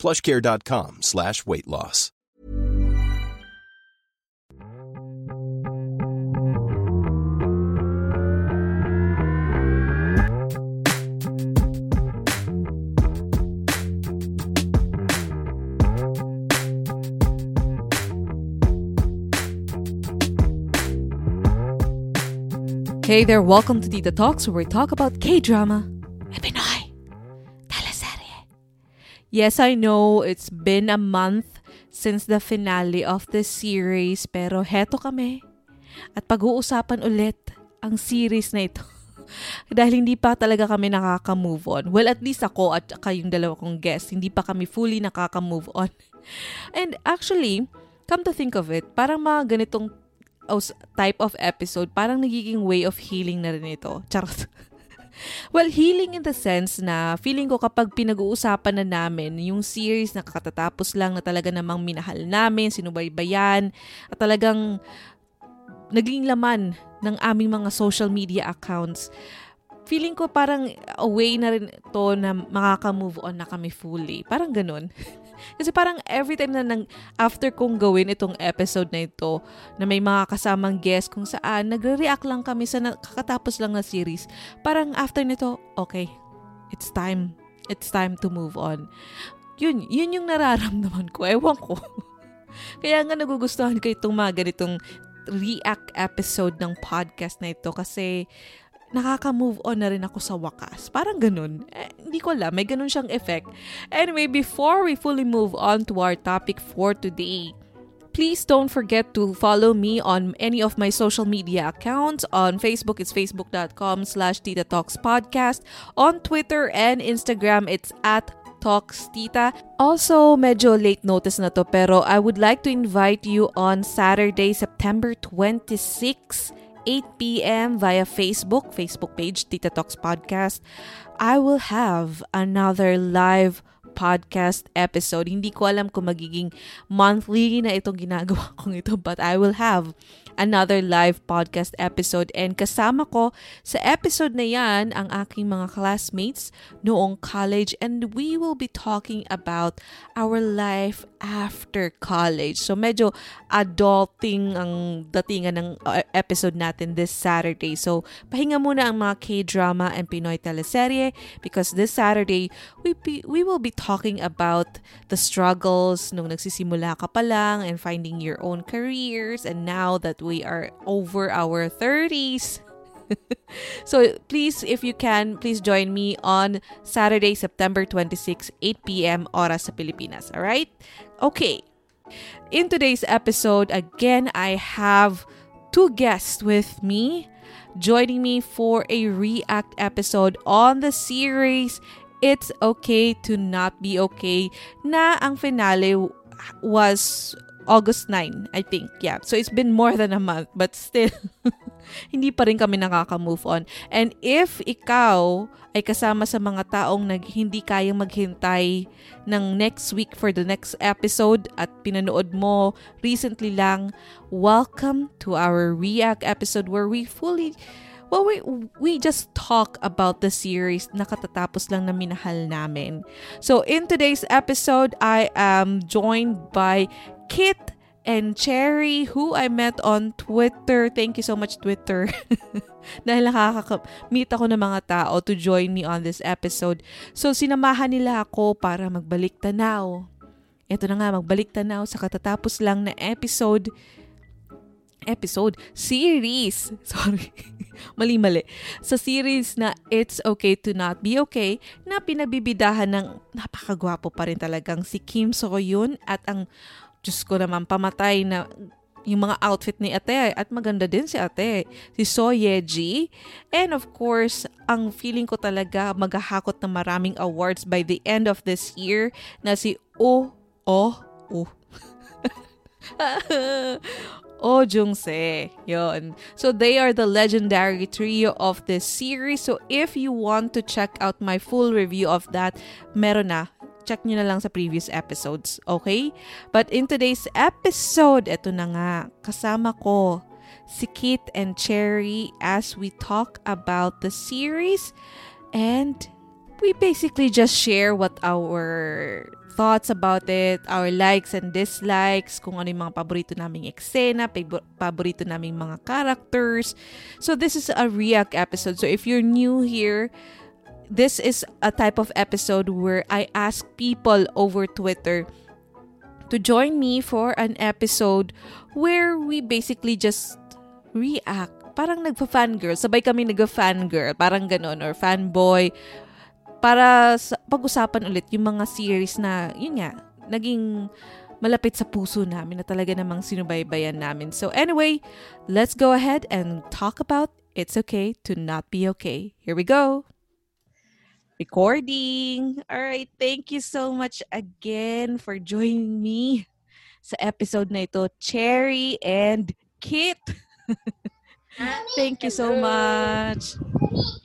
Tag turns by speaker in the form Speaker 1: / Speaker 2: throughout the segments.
Speaker 1: plushcare.com slash weight loss.
Speaker 2: Hey there, welcome to Tita Talks where we talk about K-drama and Pinoy teleserye. Yes, I know it's been a month since the finale of the series pero heto kami at pag-uusapan ulit ang series na ito. Dahil hindi pa talaga kami nakaka-move on. Well, at least ako at kayong dalawa kong guest, hindi pa kami fully nakaka-move on. And actually, come to think of it, parang mga ganitong type of episode, parang nagiging way of healing na rin ito. Charot. Well, healing in the sense na feeling ko kapag pinag-uusapan na namin yung series na kakatatapos lang na talaga namang minahal namin, sinubaybayan, at talagang naging laman ng aming mga social media accounts, feeling ko parang a way na rin to na makaka-move on na kami fully. Parang ganun. Kasi parang every time na nang, after kong gawin itong episode na ito, na may mga kasamang guest kung saan, nagre-react lang kami sa kakatapos lang na series. Parang after nito, okay, it's time. It's time to move on. Yun, yun yung nararamdaman ko. Ewan ko. Kaya nga nagugustuhan ko itong mga ganitong react episode ng podcast na ito kasi nakaka-move on na rin ako sa wakas. Parang ganun. Eh, hindi ko alam, may ganun siyang effect. Anyway, before we fully move on to our topic for today, Please don't forget to follow me on any of my social media accounts. On Facebook, it's facebook.com slash Tita Talks Podcast. On Twitter and Instagram, it's at Talks Tita. Also, medyo late notice na to, pero I would like to invite you on Saturday, September 26 8 p.m. via Facebook, Facebook page, Tita Talks Podcast, I will have another live podcast episode. Hindi ko alam kung magiging monthly na itong ginagawa kong ito, but I will have another live podcast episode. And kasama ko sa episode na yan ang aking mga classmates noong college and we will be talking about our life after college. So medyo adulting ang datingan ng uh, episode natin this Saturday. So pahinga muna ang mga K-drama and Pinoy teleserye because this Saturday we be, we will be talking about the struggles nung nagsisimula ka pa lang and finding your own careers and now that we are over our 30s. so please, if you can, please join me on Saturday, September 26, 8 p.m. oras sa Pilipinas. All right? Okay. In today's episode, again, I have two guests with me joining me for a react episode on the series It's Okay to Not Be Okay na ang finale was August 9, I think. Yeah. So it's been more than a month but still hindi pa rin kami nakaka-move on. And if ikaw ay kasama sa mga taong nag, hindi kayang maghintay ng next week for the next episode at pinanood mo recently lang, welcome to our React episode where we fully Well, we, we just talk about the series na katatapos lang na minahal namin. So, in today's episode, I am joined by Kit and Cherry, who I met on Twitter. Thank you so much, Twitter. Dahil nakaka-meet ako ng mga tao to join me on this episode. So, sinamahan nila ako para magbalik tanaw. Ito na nga, magbalik tanaw sa katatapos lang na episode episode, series, sorry, mali-mali, sa series na It's Okay to Not Be Okay na pinabibidahan ng napakagwapo pa rin talagang si Kim So-yun at ang Diyos ko naman, pamatay na yung mga outfit ni ate at maganda din si ate, si So Yeji. And of course, ang feeling ko talaga maghahakot ng maraming awards by the end of this year na si Oh Oh Oh Oh Jung-se. Yon. So they are the legendary trio of this series. So if you want to check out my full review of that, meron na. Check nyo na lang sa previous episodes. Okay? But in today's episode, eto na nga, kasama ko si Kit and Cherry as we talk about the series and we basically just share what our thoughts about it, our likes and dislikes, kung ano yung mga paborito naming eksena, paborito naming mga characters. So this is a react episode. So if you're new here, this is a type of episode where I ask people over Twitter to join me for an episode where we basically just react. Parang nagpa-fangirl. Sabay kami nagpa-fangirl. Parang ganon. Or fanboy para sa, pag-usapan ulit yung mga series na, yun nga, naging malapit sa puso namin na talaga namang sinubaybayan namin. So anyway, let's go ahead and talk about It's Okay to Not Be Okay. Here we go. Recording. All right, thank you so much again for joining me sa episode na ito, Cherry and Kit. thank you so much.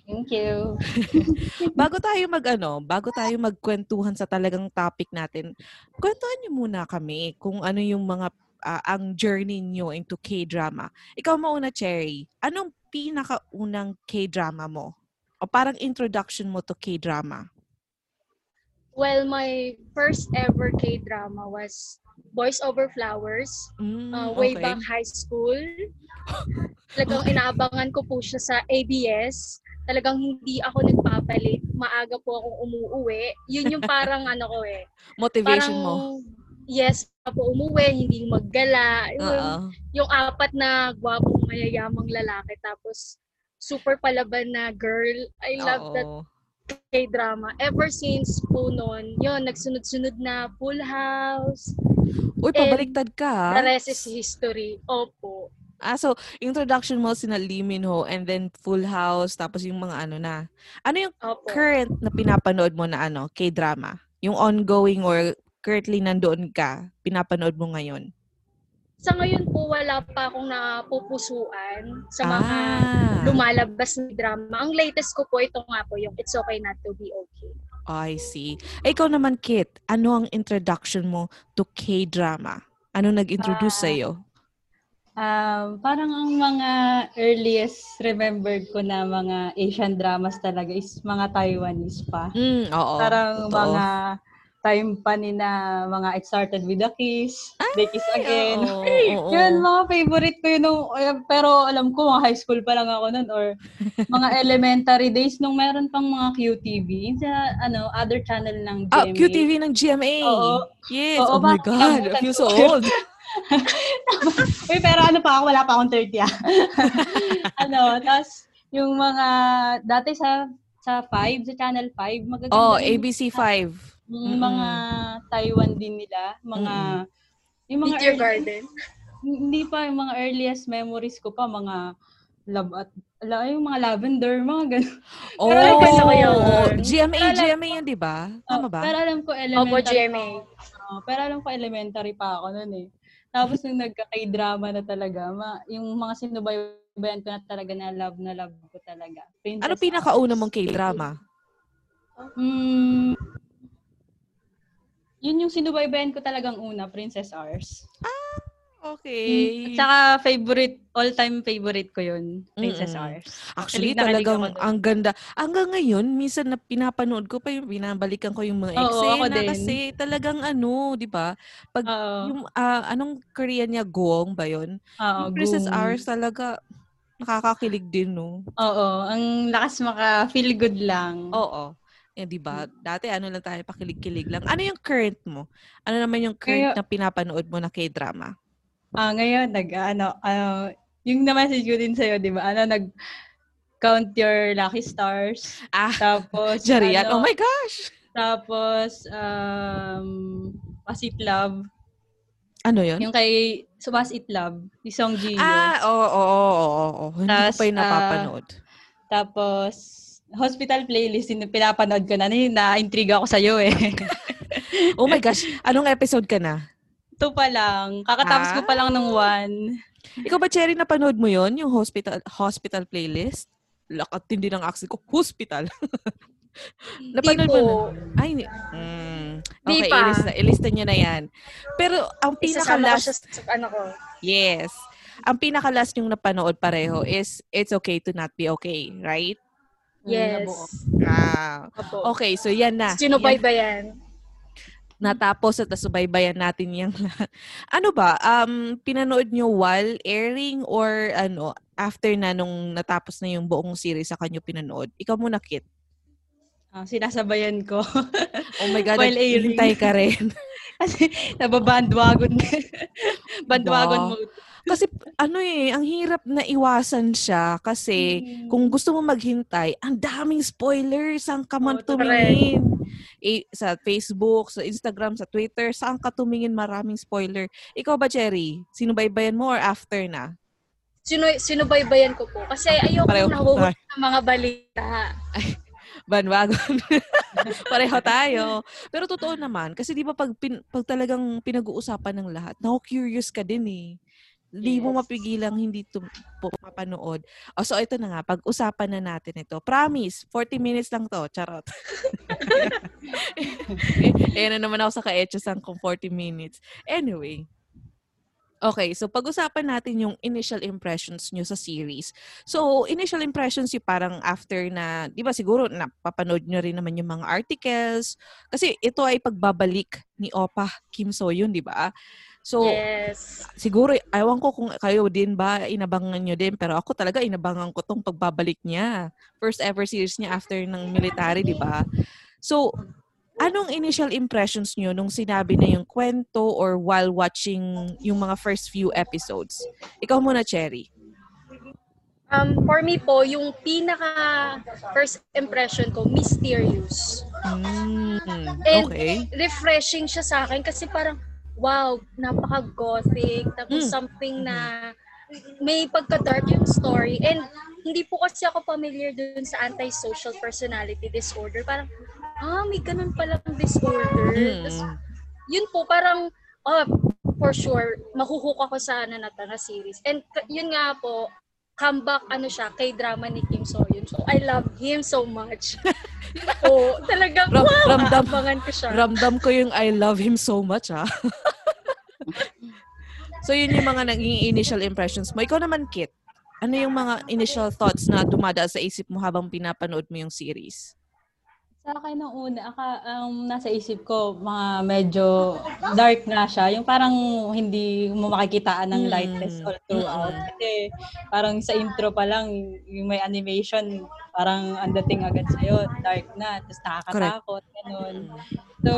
Speaker 3: Thank you.
Speaker 2: bago tayo mag ano, bago tayo magkwentuhan sa talagang topic natin, kwentuhan niyo muna kami kung ano yung mga uh, ang journey niyo into K-drama. Ikaw mauna, Cherry. Anong pinakaunang K-drama mo? O parang introduction mo to K-drama?
Speaker 3: Well, my first ever K-drama was Boys Over Flowers. Mm, uh, way okay. back high school. Talagang inaabangan ko po siya sa ABS talagang hindi ako nagpapalit. Maaga po akong umuuwi. Yun yung parang ano ko eh.
Speaker 2: Motivation
Speaker 3: parang,
Speaker 2: mo.
Speaker 3: Yes, ako umuwi, hindi maggala. Yung, yung apat na gwapong mayayamang lalaki. Tapos, super palaban na girl. I love Uh-oh. that K-drama. Ever since po noon, yun, nagsunod-sunod na Full House.
Speaker 2: Uy, pabaliktad ka.
Speaker 3: The rest is history. Opo.
Speaker 2: Ah, so, introduction mo sina Lee Min Ho and then Full House, tapos yung mga ano na. Ano yung Opo. current na pinapanood mo na ano, K-drama? Yung ongoing or currently nandoon ka, pinapanood mo ngayon?
Speaker 3: Sa ngayon po, wala pa akong napupusuan sa mga ah. lumalabas na drama. Ang latest ko po, ito nga po, yung It's Okay Not To Be Okay.
Speaker 2: I see. Eh, ikaw naman, Kit, ano ang introduction mo to K-drama? Ano nag-introduce uh, sa'yo?
Speaker 4: Um, parang ang mga earliest remembered ko na mga Asian dramas talaga is mga Taiwanese pa.
Speaker 2: Mm, oo.
Speaker 4: Parang totoo. mga time pa ni na mga It Started With a Kiss, Ay, They Kiss Again. Oo, oo, yun, mga favorite ko yun. Nung, eh, pero alam ko, mga high school pa lang ako nun or mga elementary days nung meron pang mga QTV sa ano, other channel ng GMA.
Speaker 2: Ah, QTV ng GMA.
Speaker 4: Oo.
Speaker 2: Yes. Oo, oh my God. I feel so old.
Speaker 4: Uy, pero ano pa ako, wala pa akong 30 ah. ano, tapos yung mga, dati sa sa 5, sa Channel 5, magaganda.
Speaker 2: Oh, ABC 5.
Speaker 4: Yung mm-hmm. mga Taiwan din nila, mga,
Speaker 3: mm-hmm. yung mga early, Garden.
Speaker 4: Hindi pa, yung mga earliest memories ko pa, mga love at yung mga lavender, mga ganun.
Speaker 2: Oh, pero alam ko yun. GMA, pero GMA yan, di ba? Tama ba?
Speaker 4: Pero alam ko elementary.
Speaker 3: Opo, GMA.
Speaker 4: Pa, uh, pero alam ko elementary pa ako noon eh. Tapos nung nagka-drama na talaga, ma, yung mga sinubaybayan ko na talaga na love na love ko talaga.
Speaker 2: Princess ano pinakauna mong K-drama?
Speaker 4: Hmm, yun yung sinubaybayan ko talagang una, Princess Ours.
Speaker 2: Ah, Okay.
Speaker 4: Mm, at saka favorite, all-time favorite ko yun, Princess Mm-mm. Ours.
Speaker 2: Actually, talagang ang ganda. Hanggang ngayon, minsan na pinapanood ko pa yung binabalikan ko yung mga eksena Oo, kasi talagang ano, 'di ba? Pag Oo. yung uh, anong Korean niya Goong ba 'yon?
Speaker 4: Oo,
Speaker 2: Princess Goong. Ours talaga nakakakilig din, no?
Speaker 4: Oo, ang lakas maka feel good lang.
Speaker 2: Oo. Eh, di ba? Dati ano lang tayo, pakilig-kilig lang. Ano yung current mo? Ano naman yung current Kaya, na pinapanood mo na K-drama?
Speaker 4: Ah, ngayon, nag, ano, ano, yung na-message ko din sa'yo, di ba? Ano, nag, count your lucky stars.
Speaker 2: Ah,
Speaker 4: tapos,
Speaker 2: Jarian. Ano, oh my gosh!
Speaker 4: Tapos, um, Was It Love.
Speaker 2: Ano yun?
Speaker 4: Yung kay so Was It Love, ni Song Ji
Speaker 2: Ah, oo, oo, oo, oo. Hindi ko pa yung napapanood. Uh,
Speaker 4: tapos, hospital playlist, yung pinapanood ko na. Na-intriga ako sa'yo eh.
Speaker 2: oh my gosh. Anong episode ka na?
Speaker 4: Two pa lang. Kakatapos ah. ko pa lang ng one.
Speaker 2: Ikaw ba, Cherry, napanood mo yon yung hospital hospital playlist? Lakat hindi ng accent ko. Hospital. napanood mo na? Ay, mm, okay, pa. ilista, ilista niyo na yan. Pero, ang pinaka-last...
Speaker 3: ano ko.
Speaker 2: Yes. Ang pinaka-last yung napanood pareho is It's Okay to Not Be Okay, right?
Speaker 3: Yes.
Speaker 2: Ah, okay, so yan na.
Speaker 3: Sino ba yan?
Speaker 2: natapos at nasubaybayan natin yung lahat. Ano ba, um, pinanood nyo while airing or ano, after na nung natapos na yung buong series sa kanyo pinanood? Ikaw muna, Kit.
Speaker 4: Uh, sinasabayan ko.
Speaker 2: oh my God, while airing. ka rin.
Speaker 4: Kasi nababandwagon. bandwagon wow. mode.
Speaker 2: Kasi ano eh, ang hirap na iwasan siya kasi mm. kung gusto mo maghintay, ang daming spoilers ang ka man oh, tumingin. Eh, sa Facebook, sa Instagram, sa Twitter, saan ka tumingin maraming spoiler. Ikaw ba, Cherry? Sinubaybayan mo or after na?
Speaker 3: Sino, sinubaybayan ko po. Kasi ayoko Pareho. nahuhuli ng mga balita. Ay,
Speaker 2: bandwagon. Pareho tayo. Pero totoo naman, kasi di ba pag, pin, pag talagang pinag-uusapan ng lahat, na-curious ka din eh. Hindi yes. mo mapigilang hindi tum- mapanood. O, oh, so ito na nga, pag-usapan na natin ito. Promise, 40 minutes lang to. Charot. eh, na naman ako sa ka-etchos kung 40 minutes. Anyway, Okay, so pag-usapan natin yung initial impressions nyo sa series. So, initial impressions yung parang after na, di ba siguro napapanood nyo rin naman yung mga articles. Kasi ito ay pagbabalik ni Opa Kim So Yun, di ba? So,
Speaker 3: yes.
Speaker 2: siguro, ayaw ko kung kayo din ba, inabangan nyo din. Pero ako talaga, inabangan ko tong pagbabalik niya. First ever series niya after ng military, di ba? So, anong initial impressions nyo nung sinabi na yung kwento or while watching yung mga first few episodes? Ikaw muna, Cherry.
Speaker 3: Um, for me po, yung pinaka first impression ko, mysterious.
Speaker 2: Mm,
Speaker 3: okay. And refreshing siya sa akin kasi parang, wow, napaka-gothic. Tapos mm. something na may pagka-dark yung story. And hindi po kasi ako familiar dun sa antisocial personality disorder. Parang, ah, may ganun palang disorder. Mm. Tapos, yun po, parang, oh, for sure, mahuhook ako sa ano na na series. And yun nga po, comeback ano siya, kay drama ni Kim So Yun. So I love him so much. so talagang Ram, wow, ramdam, ko siya.
Speaker 2: Ramdam ko yung I love him so much ha. so yun yung mga naging initial impressions mo. Ikaw naman, Kit. Ano yung mga initial thoughts na dumadaan sa isip mo habang pinapanood mo yung series?
Speaker 4: Sa akin nung una, aka, um, nasa isip ko, mga medyo dark na siya. Yung parang hindi mo makikitaan ng lightness all throughout. Mm. Kasi parang sa intro pa lang, yung may animation, parang ang dating agad sa'yo, dark na, tapos nakakatakot, ganun. So,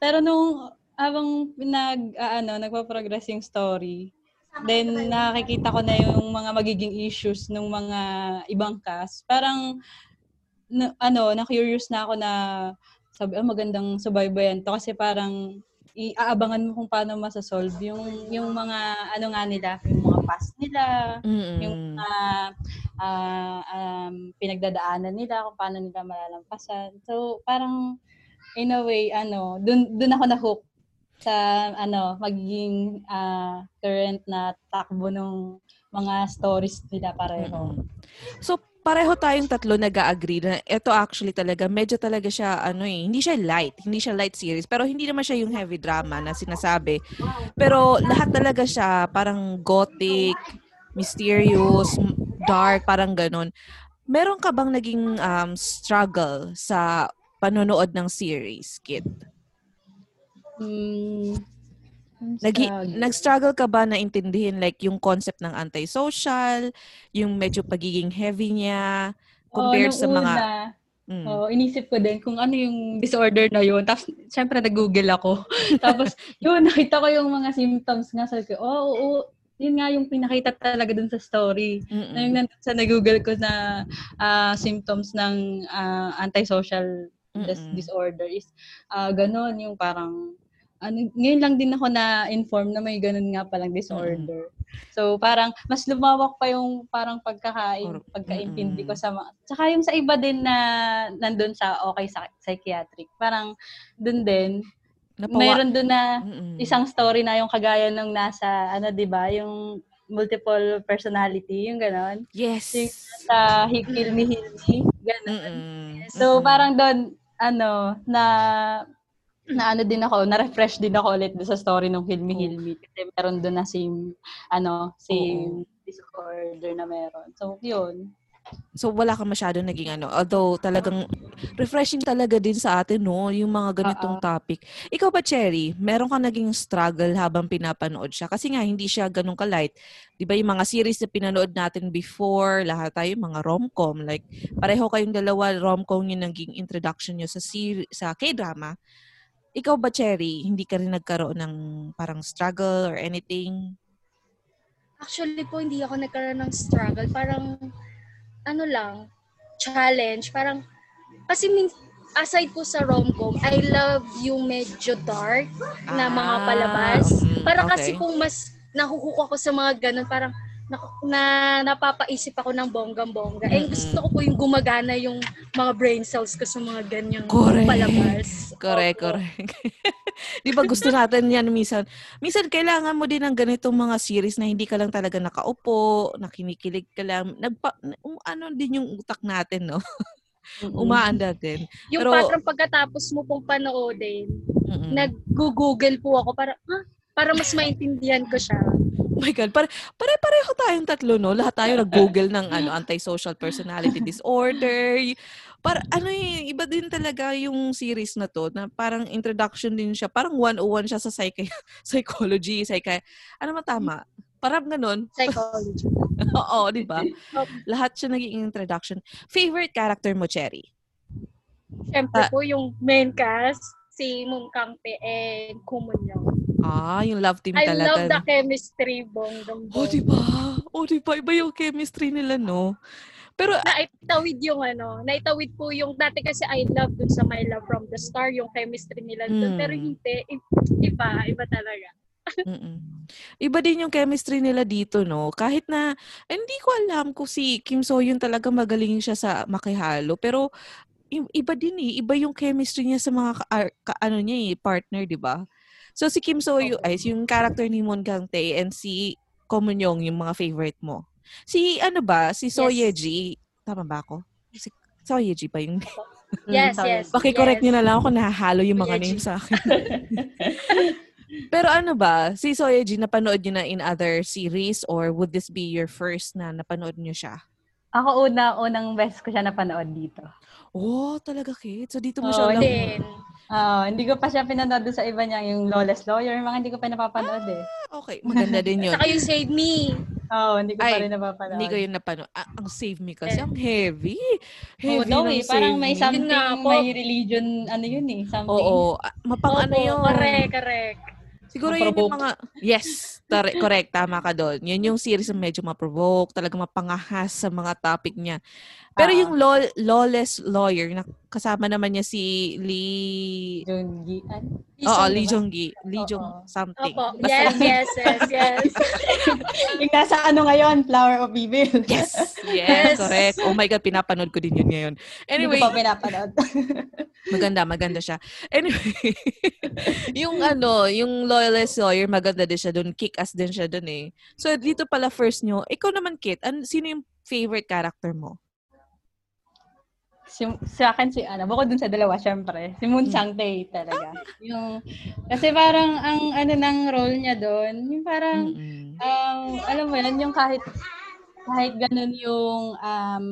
Speaker 4: pero nung habang nag, uh, ano, nagpa-progress yung story, then nakikita ko na yung mga magiging issues ng mga ibang cast. Parang na, ano, na-curious na ako na sabi, oh, magandang subaybayan to kasi parang iaabangan mo kung paano masasolve yung yung mga ano nga nila, yung mga past nila,
Speaker 2: mm-hmm.
Speaker 4: yung uh, uh, um, pinagdadaanan nila, kung paano nila malalampasan. So, parang in a way, ano, dun, dun ako na-hook sa ano magiging uh, current na takbo ng mga stories nila pareho. Mm-hmm.
Speaker 2: So pareho tayong tatlo nag-agree na ito actually talaga, medyo talaga siya, ano eh, hindi siya light. Hindi siya light series. Pero hindi naman siya yung heavy drama na sinasabi. Pero lahat talaga siya parang gothic, mysterious, dark, parang ganun. Meron ka bang naging um, struggle sa panonood ng series, Kit?
Speaker 4: Hmm,
Speaker 2: Nag- nag-struggle ka ba na intindihin like yung concept ng antisocial, yung medyo pagiging heavy niya compared oh, sa mga
Speaker 4: Mm. Oh, inisip ko din kung ano yung disorder na yun. Tapos, syempre, nag-google ako. Tapos, yun, nakita ko yung mga symptoms nga. Sabi ko, oh, oo, oh, yun nga yung pinakita talaga dun sa story. Mm-mm. Na yung nandun sa nag-google ko na uh, symptoms ng uh, antisocial dis- disorder is uh, ganun, yung parang ano, ngayon lang din ako na-inform na may ganun nga palang disorder. Mm-hmm. So, parang mas lumawak pa yung parang pagkakain, pagkaintindi ko sa mga... Tsaka yung sa iba din na nandun sa okay sa psychiatric. Parang dun din, Napawa- Meron doon na Mm-mm. isang story na yung kagaya nung nasa, ano, di ba, yung multiple personality, yung ganon.
Speaker 2: Yes.
Speaker 4: Yung sa Hikil Me Hilmi, ganon. So, Mm-mm. parang doon, ano, na na ano din ako, na-refresh din ako ulit sa story ng Hilmi Hilmi. Kasi meron doon na same, ano, same Oo. disorder na meron. So, yun.
Speaker 2: So, wala ka masyado naging ano. Although, talagang refreshing talaga din sa atin, no? Yung mga ganitong Uh-oh. topic. Ikaw ba, Cherry, meron ka naging struggle habang pinapanood siya? Kasi nga, hindi siya ganun ka-light. Di ba yung mga series na pinanood natin before, lahat tayo mga rom-com. Like, pareho kayong dalawa, rom-com yung naging introduction nyo sa, ser- sa K-drama. Ikaw ba, Cherry, hindi ka rin nagkaroon ng parang struggle or anything?
Speaker 3: Actually po, hindi ako nagkaroon ng struggle. Parang, ano lang, challenge. Parang, kasi min, aside po sa rom-com, I love yung medyo dark na mga ah, palabas. Mm, parang okay. kasi kung mas nahuhook ako sa mga ganun, parang na, na napapaisip ako ng bonggang-bongga. Mm-hmm. Eh, gusto ko po yung gumagana yung mga brain cells ko sa mga ganyang correct. palabas.
Speaker 2: Correct, Opo. correct. Di ba gusto natin yan minsan? Minsan kailangan mo din ng ganitong mga series na hindi ka lang talaga nakaupo, nakinikilig ka lang. Nagpa, um, ano din yung utak natin, no? Mm-hmm. Umaanda din.
Speaker 3: Yung Pero, parang pagkatapos mo pong panoodin, mm-hmm. nag-google po ako para, ah, para mas maintindihan ko siya
Speaker 2: my God. Pare, pare-pareho tayong tatlo, no? Lahat tayo nag-google ng ano, antisocial personality disorder. Para, ano yung, iba din talaga yung series na to, na parang introduction din siya. Parang 101 siya sa psych- psychology, psychi... Ano matama? Parang ganun.
Speaker 3: Psychology.
Speaker 2: Oo, di ba? Lahat siya naging introduction. Favorite character mo, Cherry?
Speaker 3: Siyempre uh, po yung main cast, si Kangpe and Kumun
Speaker 2: Ah, yung love team
Speaker 3: I
Speaker 2: talaga.
Speaker 3: I love the chemistry, bonggang
Speaker 2: Oh, di ba? Oh, di ba? Iba yung chemistry nila, no? Pero,
Speaker 3: naitawid yung ano, naitawid po yung, dati kasi I love dun sa My Love From The Star, yung chemistry nila dun. Mm. Pero hindi, iba, iba talaga.
Speaker 2: Iba din yung chemistry nila dito, no? Kahit na, hindi ko alam kung si Kim So Yun talaga magaling siya sa makihalo. Pero, iba din eh. Iba yung chemistry niya sa mga ka, ka, ano niya eh, partner, di ba? So, si Kim So Yu, ay, yung character ni Moon Gang Tae and si Komunyong yung mga favorite mo. Si, ano ba, si So yes. Yeji, tama ba ako? Si So Yeji ba yung...
Speaker 3: Yes, yes.
Speaker 2: Paki-correct
Speaker 3: yes.
Speaker 2: niyo na lang ako nahahalo yung mga names sa akin. Pero ano ba, si Soyeji, napanood niyo na in other series or would this be your first na napanood niyo siya?
Speaker 4: Ako una, unang best ko siya napanood dito.
Speaker 2: Oh, talaga, Kate? So dito mo oh, siya
Speaker 3: lang...
Speaker 4: Uh, hindi ko pa siya pinanood sa iba niya, yung Lawless Lawyer, mga hindi ko pa napapanood eh.
Speaker 2: Ah, okay, maganda din yun.
Speaker 3: Saka yung Save Me.
Speaker 4: Oo, oh, hindi ko Ay, pa rin napapanood.
Speaker 2: Hindi ko yun napanood. Ah, ang Save Me kasi, ang heavy.
Speaker 4: Heavy oh, no, eh. Parang may something, may religion, ano yun eh, something.
Speaker 2: Oo, mapang ano yun.
Speaker 3: Correct, correct.
Speaker 2: Siguro yun yung mga, yes, tar- correct, tama ka doon. Yun yung series na medyo ma-provoke, talaga mapangahas sa mga topic niya. Pero uh, yung law, lawless lawyer, na kasama naman niya si Lee...
Speaker 4: Jonggi.
Speaker 2: Oo, Lee Jonggi. Lee Jong something.
Speaker 3: Opo. Yes, yes, yes, yes.
Speaker 4: yung nasa ano ngayon, Flower of Evil.
Speaker 2: Yes, yes, correct. Oh my God, pinapanood ko din yun ngayon. Anyway.
Speaker 4: Hindi ko pa pinapanood.
Speaker 2: maganda, maganda siya. Anyway, yung ano, yung lawless lawyer, maganda din siya doon. Kick-ass din siya doon eh. So, dito pala first nyo. Ikaw naman, Kit, an, sino yung favorite character mo?
Speaker 4: Si, sa akin si ano, bukod dun sa dalawa, syempre, si Moon Changtae talaga. Yung, kasi parang ang ano ng role niya doon, yung parang, um, alam mo yan, yung kahit, kahit ganun yung, um,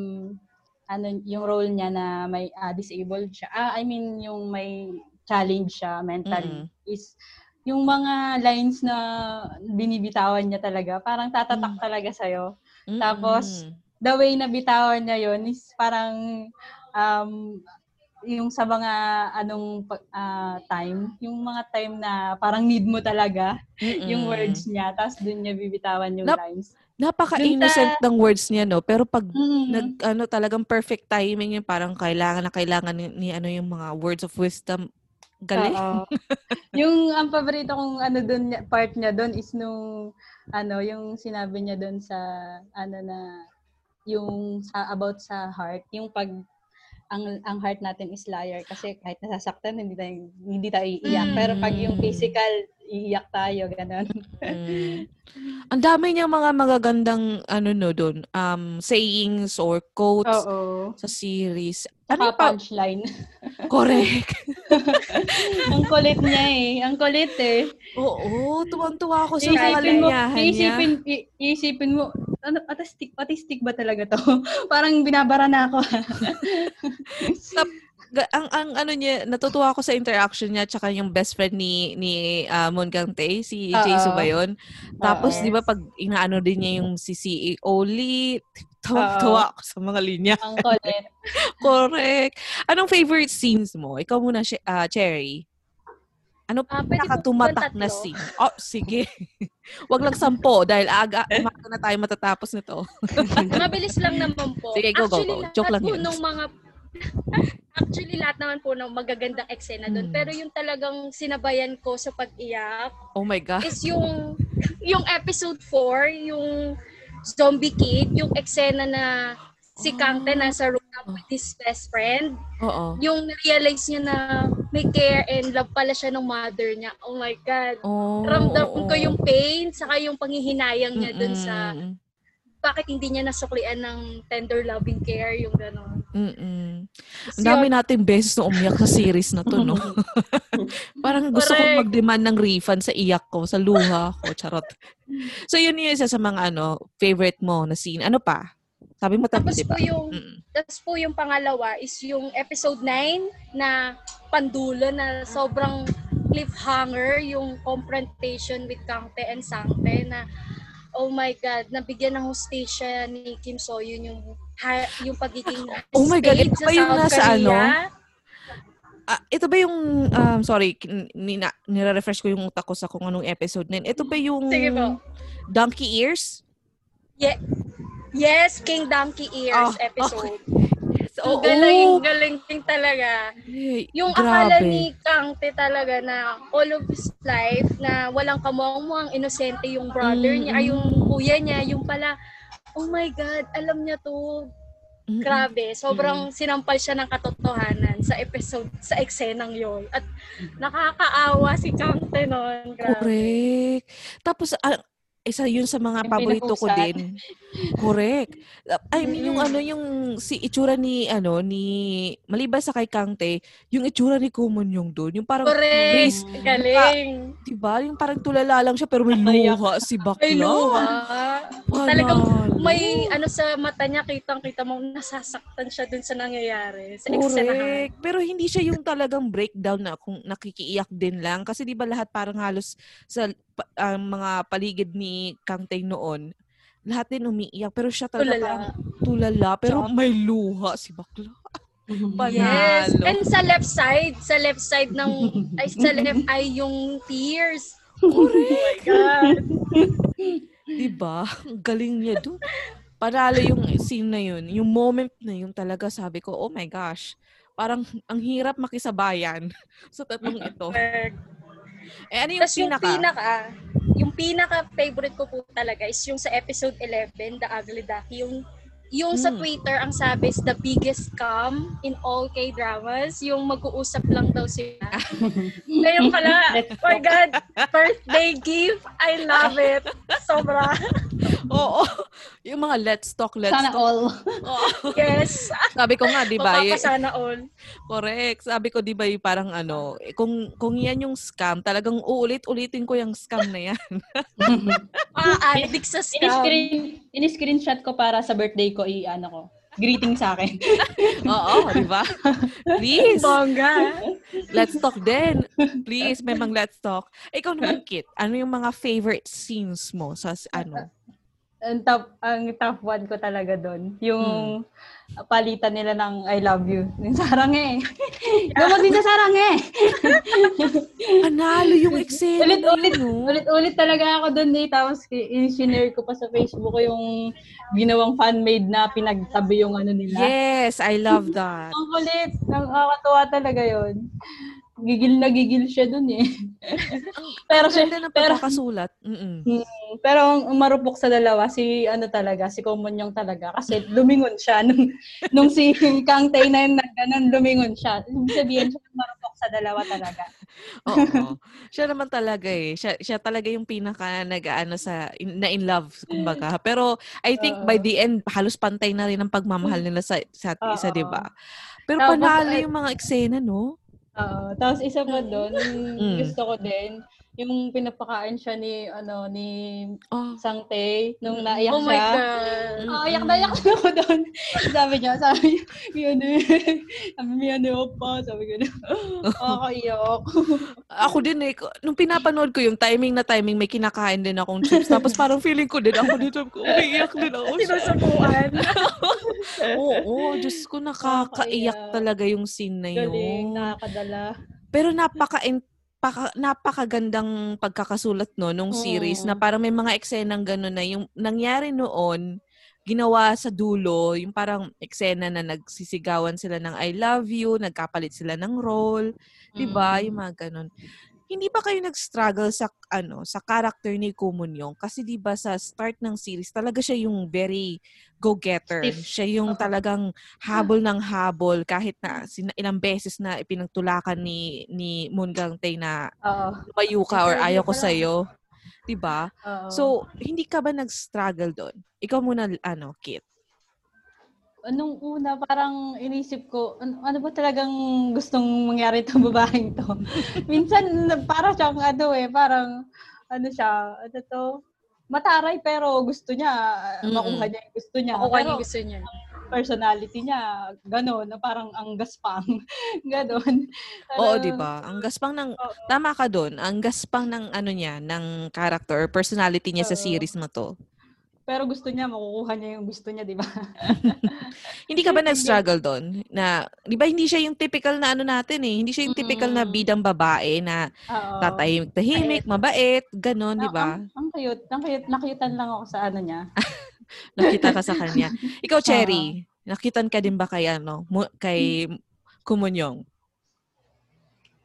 Speaker 4: ano, yung role niya na may uh, disabled siya. Ah, I mean, yung may challenge siya mentally mm-hmm. is yung mga lines na binibitawan niya talaga, parang tatatak mm-hmm. talaga sa'yo. Mm-hmm. Tapos, the way na bitawan niya yon is parang um, yung sa mga anong uh, time, yung mga time na parang need mo talaga Mm-mm. yung words niya, tapos dun niya bibitawan yung Nap- lines.
Speaker 2: Napaka-innocent ta- ng words niya, no? Pero pag mm-hmm. nag, ano, talagang perfect timing yung parang kailangan na kailangan ni, ni ano yung mga words of wisdom. Galing.
Speaker 4: yung ang paborito kong ano doon part niya doon is nung ano yung sinabi niya doon sa ano na yung sa about sa heart, yung pag ang ang heart natin is liar kasi kahit nasasaktan hindi tayo hindi tayo iiyak. Mm. Pero pag yung physical iiyak tayo ganun.
Speaker 2: mm. Ang dami niyang mga magagandang ano no doon, um sayings or quotes Oo. sa series.
Speaker 4: Ano pa punchline?
Speaker 2: Correct.
Speaker 4: ang kulit niya eh. Ang kulit eh.
Speaker 2: Oo, tuwang-tuwa ako sa mga niya.
Speaker 4: Iisipin, iisipin mo, ano, autistic, autistic ba talaga to? Parang binabara na ako.
Speaker 2: sa, ang ang ano niya natutuwa ako sa interaction niya tsaka yung best friend ni ni uh, Mon Gante si uh Jaisu ba yun? Tapos 'di ba pag inaano din niya yung si CEO Lee Tawa-tawa ako sa mga linya.
Speaker 4: Ang kulit.
Speaker 2: Correct. Anong favorite scenes mo? Ikaw muna, uh, Cherry. Ano uh, pinakatumatak na scene? Oh, sige. Wag lang sampo dahil aga, umaga na tayo matatapos nito.
Speaker 3: Mabilis lang naman po.
Speaker 2: Sige, go, Actually, go, go. Joke lang yun.
Speaker 3: Nung mga Actually, lahat naman po ng magagandang eksena doon. Hmm. Pero yung talagang sinabayan ko sa pag-iyak
Speaker 2: oh my God.
Speaker 3: is yung yung episode 4, yung zombie kid, yung eksena na si Kangte ah. nasa room with his best friend.
Speaker 2: Oo.
Speaker 3: Yung realize niya na may care and love pala siya ng mother niya. Oh my God.
Speaker 2: Oh,
Speaker 3: Ramdam oh, ko yung pain, saka yung panghihinayang niya dun sa bakit hindi niya nasuklian ng tender loving care, yung gano'n.
Speaker 2: Mm-mm. Ang dami nating beses na umiyak sa series na to, no? Parang gusto Correct. kong mag-demand ng refund sa iyak ko, sa luha ko, charot. So, yun yung isa sa mga ano, favorite mo na scene. Ano pa? Sabi mo tapos,
Speaker 3: tapos po yung mm. tapos po yung pangalawa is yung episode 9 na pandulo na sobrang cliffhanger yung confrontation with Kangte and Sangte na oh my God, nabigyan ng hostisya ni Kim So Yun yung ha, yung pagiging
Speaker 2: Oh my God, ito ba yung nasa ano? Uh, ito ba yung, um, sorry, nina, nire-refresh ko yung utak ko sa kung anong episode na Ito ba yung
Speaker 3: Sige po.
Speaker 2: Donkey Ears?
Speaker 3: Yeah. Yes, King Donkey Ears oh, episode. So, galing, galing din talaga. Hey, yung grabe. akala ni Kangte talaga na all of his life na walang kamuang-muang inosente yung brother mm-hmm. niya, ay yung kuya niya, yung pala, oh my God, alam niya to. Mm-hmm. Grabe, sobrang mm-hmm. sinampal siya ng katotohanan sa episode, sa eksenang yon At nakakaawa si Kangte noon.
Speaker 2: Correct. Tapos, uh, isa yun sa mga yung paborito ko din. Correct. I mean, yung ano, yung si itsura ni, ano, ni, maliban sa kay Kangte, yung itsura ni Kumon yung doon. Yung parang,
Speaker 3: Correct. Face, Galing.
Speaker 2: Uh, diba? Yung parang tulala lang siya, pero may luha si Bakla.
Speaker 3: May luha. Talagang may ano sa mata niya, kitang-kita mo, nasasaktan siya dun sa nangyayari. Sa
Speaker 2: Correct. Pero hindi siya yung talagang breakdown na kung nakikiiyak din lang. Kasi di ba lahat parang halos sa uh, mga paligid ni Kang Tay noon, lahat din umiiyak. Pero siya talaga tulala. parang tulala. Pero so, may luha si Bakla.
Speaker 3: Panalo. Yes. And sa left side, sa left side ng, ay sa left ay yung tears.
Speaker 2: Oh my God. diba? Ang galing niya doon. Panalo yung scene na yun. Yung moment na yun talaga sabi ko, oh my gosh. Parang ang hirap makisabayan sa tatlong ito. Eh, ano yung
Speaker 3: Tas pinaka? yung pinaka, yung pinaka favorite ko po talaga is yung sa episode 11, The Ugly Ducky, yung yung sa hmm. Twitter, ang sabi is the biggest scam in all K-dramas. Yung mag-uusap lang daw sila. Ngayon pala, oh my God, birthday gift. I love it. Sobra.
Speaker 2: Oo. Yung mga let's talk, let's
Speaker 4: sana
Speaker 2: talk.
Speaker 4: all.
Speaker 3: Oh. Yes.
Speaker 2: Sabi ko nga, di ba?
Speaker 3: sana all.
Speaker 2: Correct. Sabi ko, di ba, parang ano, kung, kung yan yung scam, talagang uulit-ulitin ko yung scam na yan.
Speaker 3: ah, addict sa scam.
Speaker 4: In-screen, in-screenshot ko para sa birthday ko, i-ano ko. Greeting sa akin.
Speaker 2: Oo, di ba? Please.
Speaker 3: Bongga.
Speaker 2: Let's talk din. Please, memang let's talk. Ikaw naman, Kit, ano yung mga favorite scenes mo sa ano?
Speaker 4: Ang top ang top one ko talaga doon yung hmm. palitan nila ng I love you yung sarang eh. Gamo din sa sarang eh.
Speaker 2: Panalo yung eksena
Speaker 4: ulit ulit no? ulit ulit talaga ako doon eh tapos i-share ko pa sa Facebook ko yung ginawang fan made na pinagtabi yung ano nila.
Speaker 2: Yes I love that.
Speaker 4: Ang kulit nakakatuwa talaga yon gigil na gigil siya dun eh.
Speaker 2: pero siya, na pagkakasulat. Mm-mm.
Speaker 4: Hmm, pero ang marupok sa dalawa, si ano talaga, si Komonyong talaga. Kasi lumingon siya. Nung, nung si Kang Tay na yun, ganun, lumingon siya. Ibig sabihin siya marupok sa dalawa talaga.
Speaker 2: Oo. siya naman talaga eh. Siya, siya talaga yung pinaka nag-ano sa, in, na in love, kumbaga. Pero I think uh, by the end, halos pantay na rin ang pagmamahal nila sa, sa isa, di ba? Pero panalo yung mga eksena, no?
Speaker 4: Oo. Tapos isa pa doon, mm. gusto ko din, yung pinapakain siya ni ano ni oh. Sangte nung naiyak oh siya. Oh my god. Oh, iyak na iyak ako doon. sabi niya, sabi niya, yun eh. Sabi niya, ano pa. Sabi ko na, nakakaiyak.
Speaker 2: ako din eh. Nung pinapanood ko yung timing na timing, may kinakain din akong chips. Tapos parang feeling ko din ako dito. Umiiyak din ako.
Speaker 3: Sinusubuan.
Speaker 2: Oo, oh, Diyos ko, nakakaiyak talaga yung scene na yun.
Speaker 4: Galing, nakakadala.
Speaker 2: Pero napaka napaka, napakagandang pagkakasulat no nung series mm. na parang may mga eksenang gano'n na yung nangyari noon ginawa sa dulo, yung parang eksena na nagsisigawan sila ng I love you, nagkapalit sila ng role, mm. 'di ba? Yung mga ganun hindi ba kayo nag-struggle sa ano sa character ni Kumunyong kasi 'di ba sa start ng series talaga siya yung very go-getter. Siya yung talagang habol ng habol kahit na sina, ilang beses na ipinagtulakan ni ni Mungang Tay na lumayo ka or ayaw ko sa iyo. 'Di ba? So, hindi ka ba nag-struggle doon? Ikaw muna ano, Kit
Speaker 4: nung una, parang inisip ko, ano, ano ba talagang gustong mangyari itong babaeng to? Minsan, para siyang ano eh, parang, ano siya, ano to, mataray pero gusto niya, mm-hmm. makuha niya yung gusto niya.
Speaker 3: Makuha niya gusto niya.
Speaker 4: Personality niya, gano'n, na parang ang gaspang. gano'n.
Speaker 2: Oo, di ba? Ang gaspang ng, uh, tama ka doon, ang gaspang ng ano niya, ng character, personality niya uh, sa series na to.
Speaker 4: Pero gusto niya, makukuha niya yung gusto niya, di ba?
Speaker 2: hindi ka ba nag-struggle doon? Na, di ba hindi siya yung typical na ano natin eh. Hindi siya yung typical na bidang babae na tatahimik, tahimik, mabait, ganon, di ba?
Speaker 4: Ang, ang cute. Ang cute. Nakitan lang ako sa ano niya.
Speaker 2: Nakita ka sa kanya. Ikaw, Cherry, nakitan ka din ba kay ano, kay Kumunyong?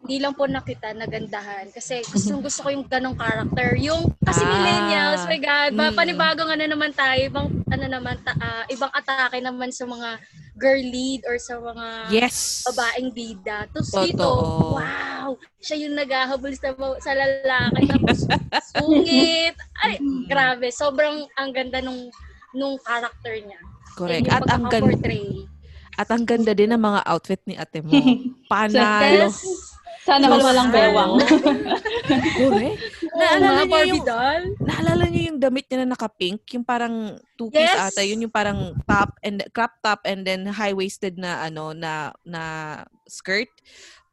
Speaker 3: Hindi lang po nakita nagandahan kasi gustong gusto ko yung ganong character. Yung kasi ah, millennials my god mm. panibagong ano naman tayo ibang ano naman ta, uh, ibang atake naman sa mga girl lead or sa mga
Speaker 2: yes.
Speaker 3: babaeng bida. Tapos dito wow siya yung naghahabol sa sa lalaki tapos sungit. Ay grabe sobrang ang ganda nung nung character niya.
Speaker 2: Correct. At ang ganda at ang ganda din ng mga outfit ni ate mo. Panalo.
Speaker 4: Sana so, walang bewang.
Speaker 2: Correct. naalala niyo yung, naalala niyo yung damit niya na naka-pink? Yung parang two-piece yes. ata. Yun yung parang top and crop top and then high-waisted na ano na na skirt.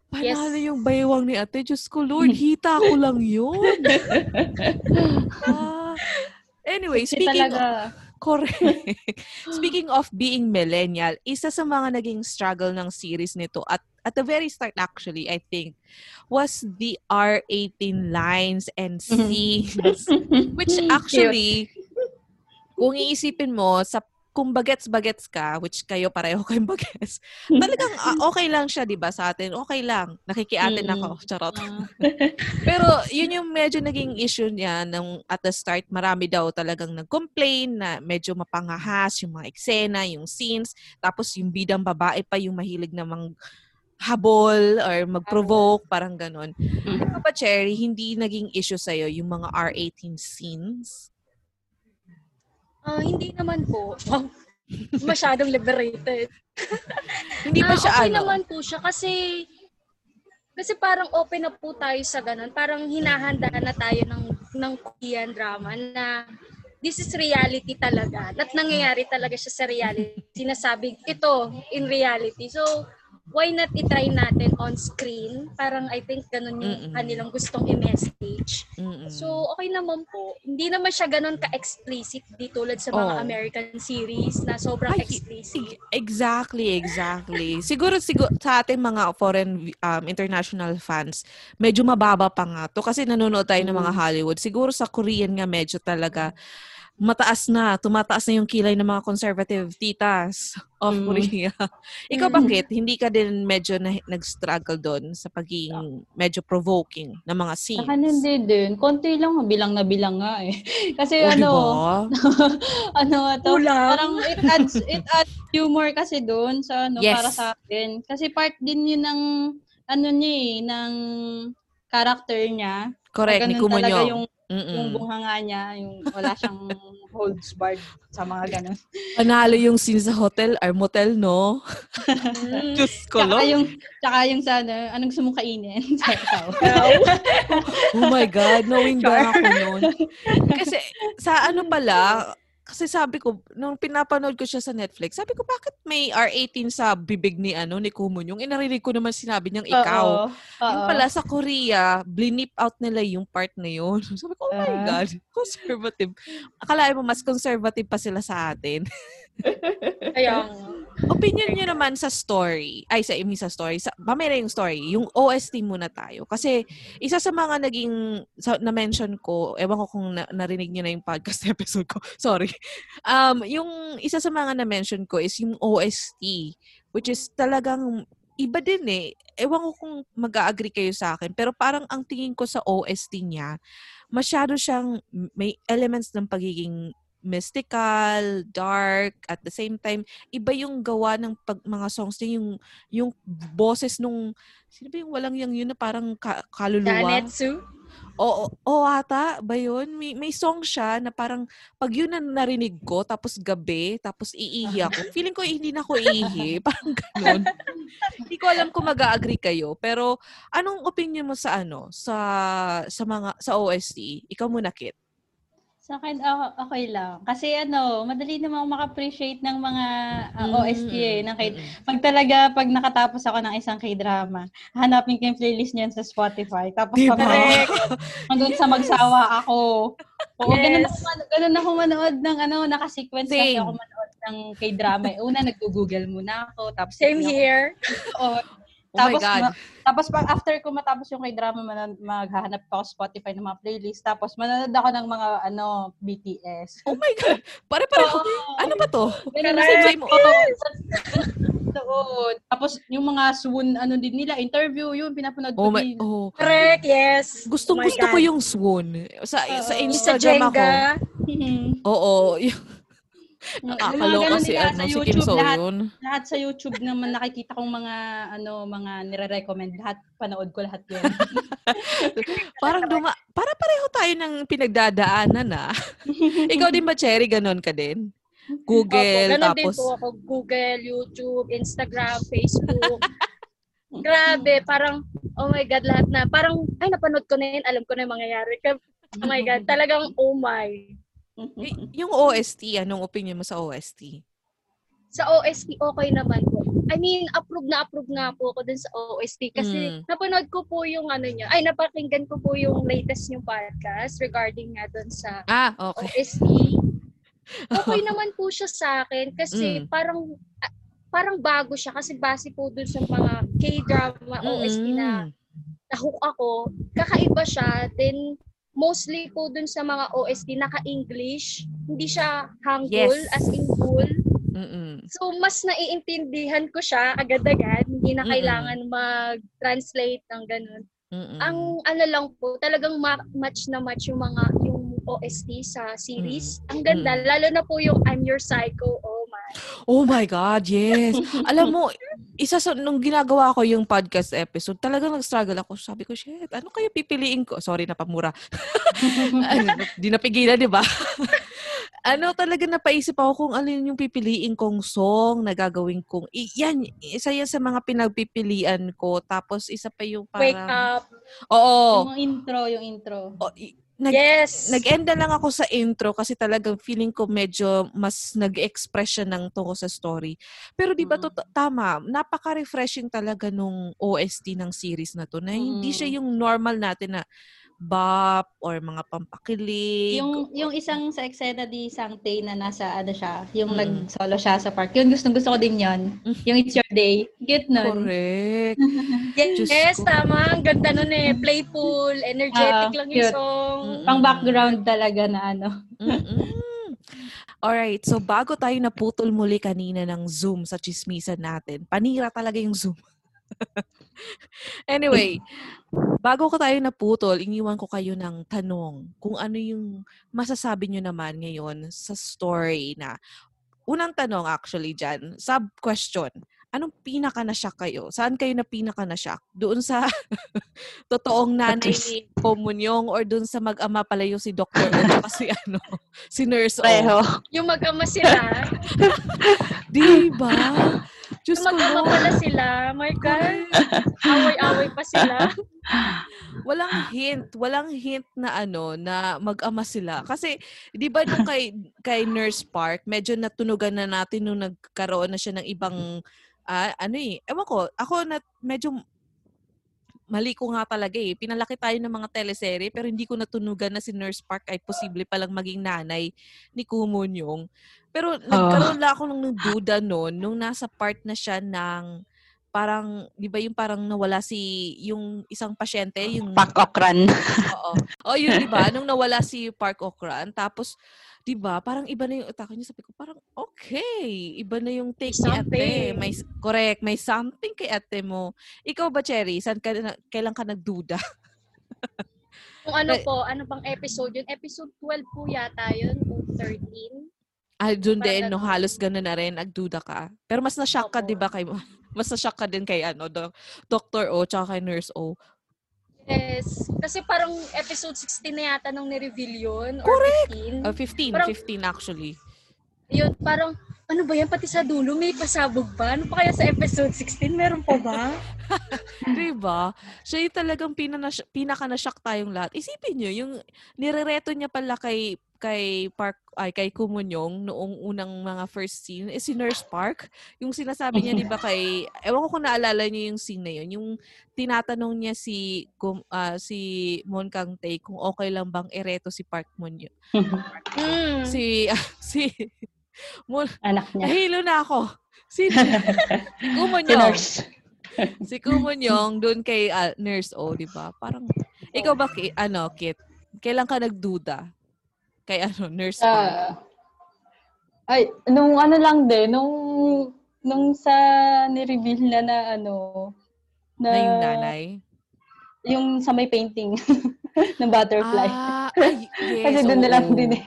Speaker 2: Panalo yes. yung baywang ni ate. Diyos ko, Lord, hita ko lang yun. uh, anyway, speaking of, Correct. Speaking of being millennial, isa sa mga naging struggle ng series nito at at the very start actually, I think, was the R18 lines and mm-hmm. scenes. which actually, kung iisipin mo, sa kung bagets-bagets ka, which kayo pareho kayong bagets, talagang uh, okay lang siya, di ba, sa atin? Okay lang. Nakikiatin mm-hmm. ako. Charot. Uh. Pero yun yung medyo naging issue niya nung at the start, marami daw talagang nag-complain na medyo mapangahas yung mga eksena, yung scenes. Tapos yung bidang babae pa yung mahilig namang habol or mag-provoke, parang ganon. Mm-hmm. Ano ba, Cherry, hindi naging issue sa'yo yung mga R18 scenes?
Speaker 3: Ah, hindi naman po. Masyadong liberated.
Speaker 2: hindi pa ah, siya
Speaker 3: okay
Speaker 2: ano?
Speaker 3: naman po siya kasi kasi parang open na po tayo sa ganun. Parang hinahanda na tayo ng ng Korean drama na this is reality talaga. At nangyayari talaga siya sa reality. Sinasabi ito in reality. So, why not i-try natin on screen? Parang I think ganun yung Mm-mm. kanilang gustong i-message. Mm-mm. So, okay naman po. Hindi naman siya ganun ka-explicit di tulad sa mga oh. American series na sobrang Ay, explicit.
Speaker 2: Exactly, exactly. siguro, siguro sa ating mga foreign um, international fans, medyo mababa pa nga to kasi nanonood tayo mm. ng mga mm. Hollywood. Siguro sa Korean nga medyo talaga mataas na, tumataas na yung kilay ng mga conservative titas of mm. Korea. Ikaw mm. bakit? Hindi ka din medyo na, nag-struggle doon sa pagiging medyo provoking na mga scenes?
Speaker 4: Saka hindi din. Konti lang, bilang na bilang nga eh. Kasi oh, ano, diba? ano to, Ulang. parang it adds, it adds humor kasi doon sa ano, yes. para sa akin. Kasi part din yun ng, ano niya eh, ng character niya.
Speaker 2: Correct, ni Kumunyo.
Speaker 4: yung Mm-mm. yung bunganga niya, yung wala siyang holds barred sa mga ganun.
Speaker 2: Panalo yung scene sa hotel or motel, no?
Speaker 4: Diyos ko, tsaka yung, tsaka yung sa ano, anong gusto mong kainin?
Speaker 2: oh my God, knowing ba ako noon. Kasi sa ano pala, kasi sabi ko, nung pinapanood ko siya sa Netflix, sabi ko, bakit may R18 sa bibig ni ano ni Kumun? Yung inarinig ko naman sinabi niyang ikaw. Uh-oh. Yung pala sa Korea, blinip out nila yung part na yun. Sabi ko, oh my uh. God, conservative. Akala mo, mas conservative pa sila sa atin.
Speaker 3: Kaya
Speaker 2: Opinion niyo naman sa story. Ay, sa imi sa story. Sa, mamaya yung story. Yung OST muna tayo. Kasi, isa sa mga naging, sa, na-mention ko, ewan ko kung na, narinig niyo na yung podcast episode ko. Sorry. Um, yung isa sa mga na-mention ko is yung OST. Which is talagang iba din eh. Ewan ko kung mag-agree kayo sa akin. Pero parang ang tingin ko sa OST niya, masyado siyang may elements ng pagiging mystical, dark, at the same time, iba yung gawa ng pag, mga songs niya, yung, yung boses nung, sino ba yung walang yung yun na parang ka, kaluluwa?
Speaker 3: Danetsu?
Speaker 2: Oo, oo ata ba yun? May, may song siya na parang pag yun na narinig ko, tapos gabi, tapos iihi ako. Feeling ko hindi na ako iihi. Parang ganun. hindi ko alam kung mag-agree kayo. Pero anong opinion mo sa ano? Sa, sa mga, sa OST? Ikaw muna, Kit.
Speaker 4: Sa akin, okay lang. Kasi ano, madali namang maka-appreciate ng mga uh, ah, OST eh. Ng K- pag talaga, pag nakatapos ako ng isang K-drama, hanapin ko yung playlist niyan sa Spotify. Tapos diba? pag hanggang sa magsawa ako. Oo, yes. ganun, ako, ganun ako manood ng ano, naka-sequence Same. kasi ako manood ng K-drama. Una, nag-google muna ako. Tapos,
Speaker 3: Same here.
Speaker 4: Oo, Oh tapos, my God. Ma- tapos pag after ko matapos yung kay drama, man- maghahanap pa ako Spotify ng mga playlist. Tapos manonood ako ng mga ano BTS.
Speaker 2: Oh my God! Pare-pareho. Oh, ano ba to?
Speaker 4: Ganun na same mo. Doon. Tapos yung mga swoon, ano din nila, interview, yun, pinapanood
Speaker 2: ko
Speaker 4: oh my, din.
Speaker 2: Oh.
Speaker 3: Correct, yes.
Speaker 2: Gustong oh gusto God. ko yung swoon. Sa, uh, sa Instagram ako. Oo. Yung, Nakakaloka si ano, si Kim So
Speaker 4: lahat, yun. Lahat sa YouTube naman nakikita kong mga ano, mga nire-recommend lahat, panood ko lahat 'yun.
Speaker 2: Parang duma para pareho tayo ng pinagdadaanan ah. Ikaw din ba Cherry ganon ka din? Google Opo, tapos din
Speaker 3: po ako Google, YouTube, Instagram, Facebook. Grabe, parang oh my god lahat na. Parang ay napanood ko na 'yan, alam ko na 'yung mangyayari. Oh my god, talagang oh my.
Speaker 2: Yung OST, anong opinion mo sa OST?
Speaker 3: Sa OST, okay naman po. I mean, approve na approve nga po ako dun sa OST kasi mm. napanood ko po yung ano niya. Ay, napakinggan ko po yung latest yung podcast regarding nga dun sa
Speaker 2: ah, okay.
Speaker 3: OST. Okay naman po siya sa akin kasi mm. parang parang bago siya kasi base po dun sa mga K-drama OST na nahook ako. Kakaiba siya. Then, mostly po dun sa mga OST naka-English. Hindi siya Hangul yes. as in full. Mm-mm. So, mas naiintindihan ko siya agad-agad. Hindi na kailangan Mm-mm. mag-translate ng ganun. Mm-mm. Ang ano lang po, talagang ma- match na match yung mga yung OST sa series. Mm-mm. Ang ganda, Mm-mm. lalo na po yung I'm Your Psycho. Oh my.
Speaker 2: Oh my God, yes. Alam mo, isa sa, nung ginagawa ko yung podcast episode, talagang nag-struggle ako. Sabi ko, shit, ano kaya pipiliin ko? Sorry, napamura. ano, di napigilan, di ba? ano talaga napaisip ako kung alin yung pipiliin kong song na gagawin kong, i- yan, isa yan sa mga pinagpipilian ko. Tapos isa pa yung parang...
Speaker 3: Wake up.
Speaker 2: Oo.
Speaker 4: Yung intro, yung intro.
Speaker 2: O, nag, yes. Nag-end na lang ako sa intro kasi talagang feeling ko medyo mas nag-express siya ng tungkol sa story. Pero di ba mm-hmm. to tama, napaka-refreshing talaga nung OST ng series na to na mm-hmm. hindi siya yung normal natin na bop or mga pampakilig.
Speaker 4: Yung yung isang sa eksena di Sangte na nasa ano siya, yung mm. nag-solo siya sa park. Yun gusto gusto ko din yon. Mm. Yung It's Your Day. Get nun.
Speaker 2: Correct.
Speaker 3: yes, yes tama. Ang ganda nun eh. Playful, energetic uh, lang yung cute. song.
Speaker 4: Mm-mm. Pang background talaga na ano.
Speaker 2: Alright, so bago tayo naputol muli kanina ng Zoom sa chismisan natin, panira talaga yung Zoom. anyway, bago ko tayo naputol, iniwan ko kayo ng tanong kung ano yung masasabi nyo naman ngayon sa story na unang tanong actually dyan, sub-question anong pinaka na shock kayo? Saan kayo na pinaka na shock? Doon sa totoong nanay ni Komunyong or doon sa mag-ama pala yung si Dr. O at si ano, si Nurse
Speaker 3: O? Yung mag-ama sila.
Speaker 2: Di ba?
Speaker 3: Diyos mag-ama pala sila. My God. Away-away pa sila.
Speaker 2: walang hint, walang hint na ano na mag-ama sila. Kasi 'di ba nung kay kay Nurse Park, medyo natunugan na natin nung nagkaroon na siya ng ibang ah, ano eh, ewan ko, ako na medyo mali ko nga talaga eh. Pinalaki tayo ng mga teleserye pero hindi ko natunugan na si Nurse Park ay posible palang maging nanay ni Kumon yung. Pero nagkaroon lang ako ng duda noon nung nasa part na siya ng parang, di ba yung parang nawala si, yung isang pasyente, yung...
Speaker 4: Park Okran.
Speaker 2: Oo. Oh, yun, di ba? Nung nawala si Park Okran, tapos 'di ba? Parang iba na yung atake niya. Sabi ko, parang okay. Iba na yung take ni ate. May, correct. May something kay ate mo. Ikaw ba, Cherry? Saan ka, kailan ka nagduda?
Speaker 3: Kung ano po, ano pang episode yun? Episode 12 po yata yun, o 13.
Speaker 2: Ah, doon din, no, halos gano'n na rin, nagduda ka. Pero mas na-shock ka, di ba, kay, mas na-shock ka din kay, ano, do, Dr. O, tsaka kay Nurse O.
Speaker 3: Yes. Kasi parang episode 16 na yata nung ni-reveal yun.
Speaker 2: Or Correct!
Speaker 3: 15.
Speaker 2: Uh, 15, parang, 15 actually.
Speaker 3: Yun, parang, ano ba yan? Pati sa dulo, may pasabog pa? Ano pa kaya sa episode 16? Meron pa ba?
Speaker 2: diba? Siya yung talagang pinana, pinaka na-shock tayong lahat. Isipin nyo, yung nirereto niya pala kay kay Park ay kay Kumunyong noong unang mga first scene is si Nurse Park. Yung sinasabi niya 'di ba kay ewan ko kung naalala niyo yung scene na yun, yung tinatanong niya si uh, si Mon Kang Tae kung okay lang bang ereto si Park Munyo. mm. Si uh, si
Speaker 4: Mon anak niya.
Speaker 2: Nahilo na ako. Si, si Kumunyong. si, si Kumunyong doon kay uh, Nurse O, 'di ba? Parang ikaw ba ano, Kit? Kailan ka nagduda? Kay ano, nurse uh,
Speaker 4: Ay, nung ano lang din, nung nung sa ni-reveal na na ano,
Speaker 2: na, na yung nanay?
Speaker 4: Yung sa may painting ng butterfly.
Speaker 2: Ah, ay, yes,
Speaker 4: Kasi doon na lang din eh.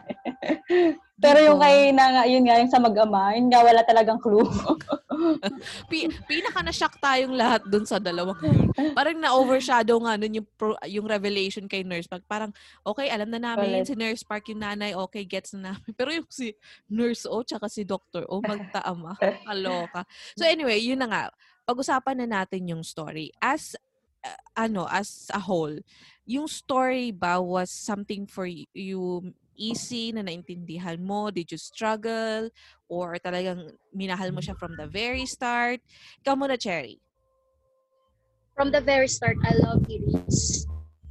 Speaker 4: Pero yung kay na yun nga yung sa mag-ama, yun nga wala talagang clue.
Speaker 2: P- pinaka na shock tayong lahat dun sa dalawang yun. Parang na-overshadow nga nun yung, pro, yung revelation kay Nurse Park. Parang, okay, alam na namin Correct. si Nurse Park yung nanay, okay, gets na namin. Pero yung si Nurse O tsaka si Doctor O, magtaama. Kaloka. So anyway, yun na nga. Pag-usapan na natin yung story. As, uh, ano, as a whole, yung story ba was something for you easy na naintindihan mo? Did you struggle? Or talagang minahal mo siya from the very start? Ikaw muna, Cherry.
Speaker 3: From the very start, I love Iris.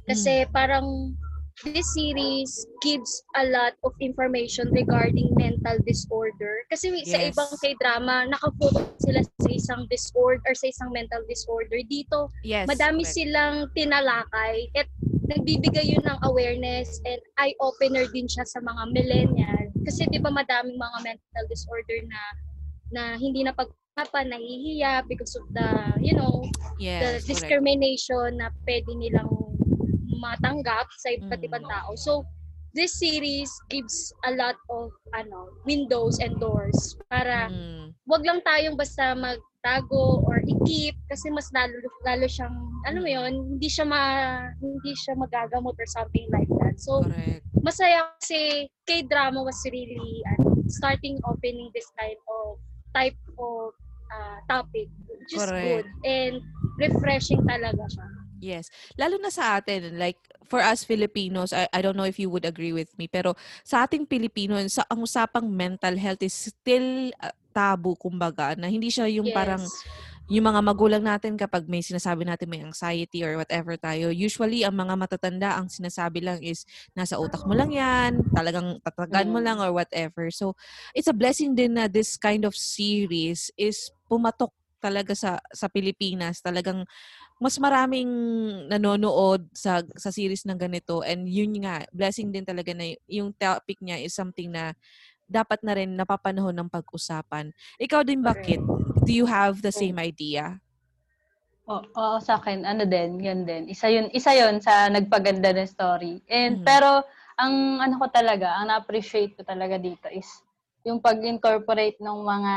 Speaker 3: Kasi mm. parang this series gives a lot of information regarding mental disorder. Kasi yes. sa ibang K-drama, nakafocus sila sa isang disorder or sa isang mental disorder. Dito, yes, madami correct. silang tinalakay at nagbibigay yun ng awareness and eye-opener din siya sa mga millennial. Kasi di ba madaming mga mental disorder na na hindi na pag-usapan, nahihiya because of the, you know, yes, the discrimination correct. na pwede nilang matanggap sa iba't mm. ibang tao. So, this series gives a lot of ano windows and doors para mm. wag lang tayong basta magtago or i-keep kasi mas lalo lalo siyang ano mo yun hindi siya ma hindi siya magagamot or something like that so Correct. masaya kasi K-drama was really ano, starting opening this kind of type of uh, topic which is Correct. good and refreshing talaga siya
Speaker 2: Yes. Lalo na sa atin, like for us Filipinos, I, I don't know if you would agree with me, pero sa ating Pilipino, sa ang usapang mental health is still uh, tabu kumbaga na hindi siya yung yes. parang yung mga magulang natin kapag may sinasabi natin may anxiety or whatever tayo, usually ang mga matatanda ang sinasabi lang is nasa utak mo lang yan, talagang tatagan mo mm. lang or whatever. So, it's a blessing din na this kind of series is pumatok talaga sa sa Pilipinas. Talagang mas maraming nanonood sa sa series ng ganito and yun nga blessing din talaga na yung topic niya is something na dapat na rin napapanahon ng pag-usapan. Ikaw din bakit? Do you have the same idea?
Speaker 4: Oo, oh, oh, sa akin, ano din, yun din. Isa yun, isa yun sa nagpaganda ng story. And, mm-hmm. pero, ang ano ko talaga, ang na-appreciate ko talaga dito is yung pag-incorporate ng mga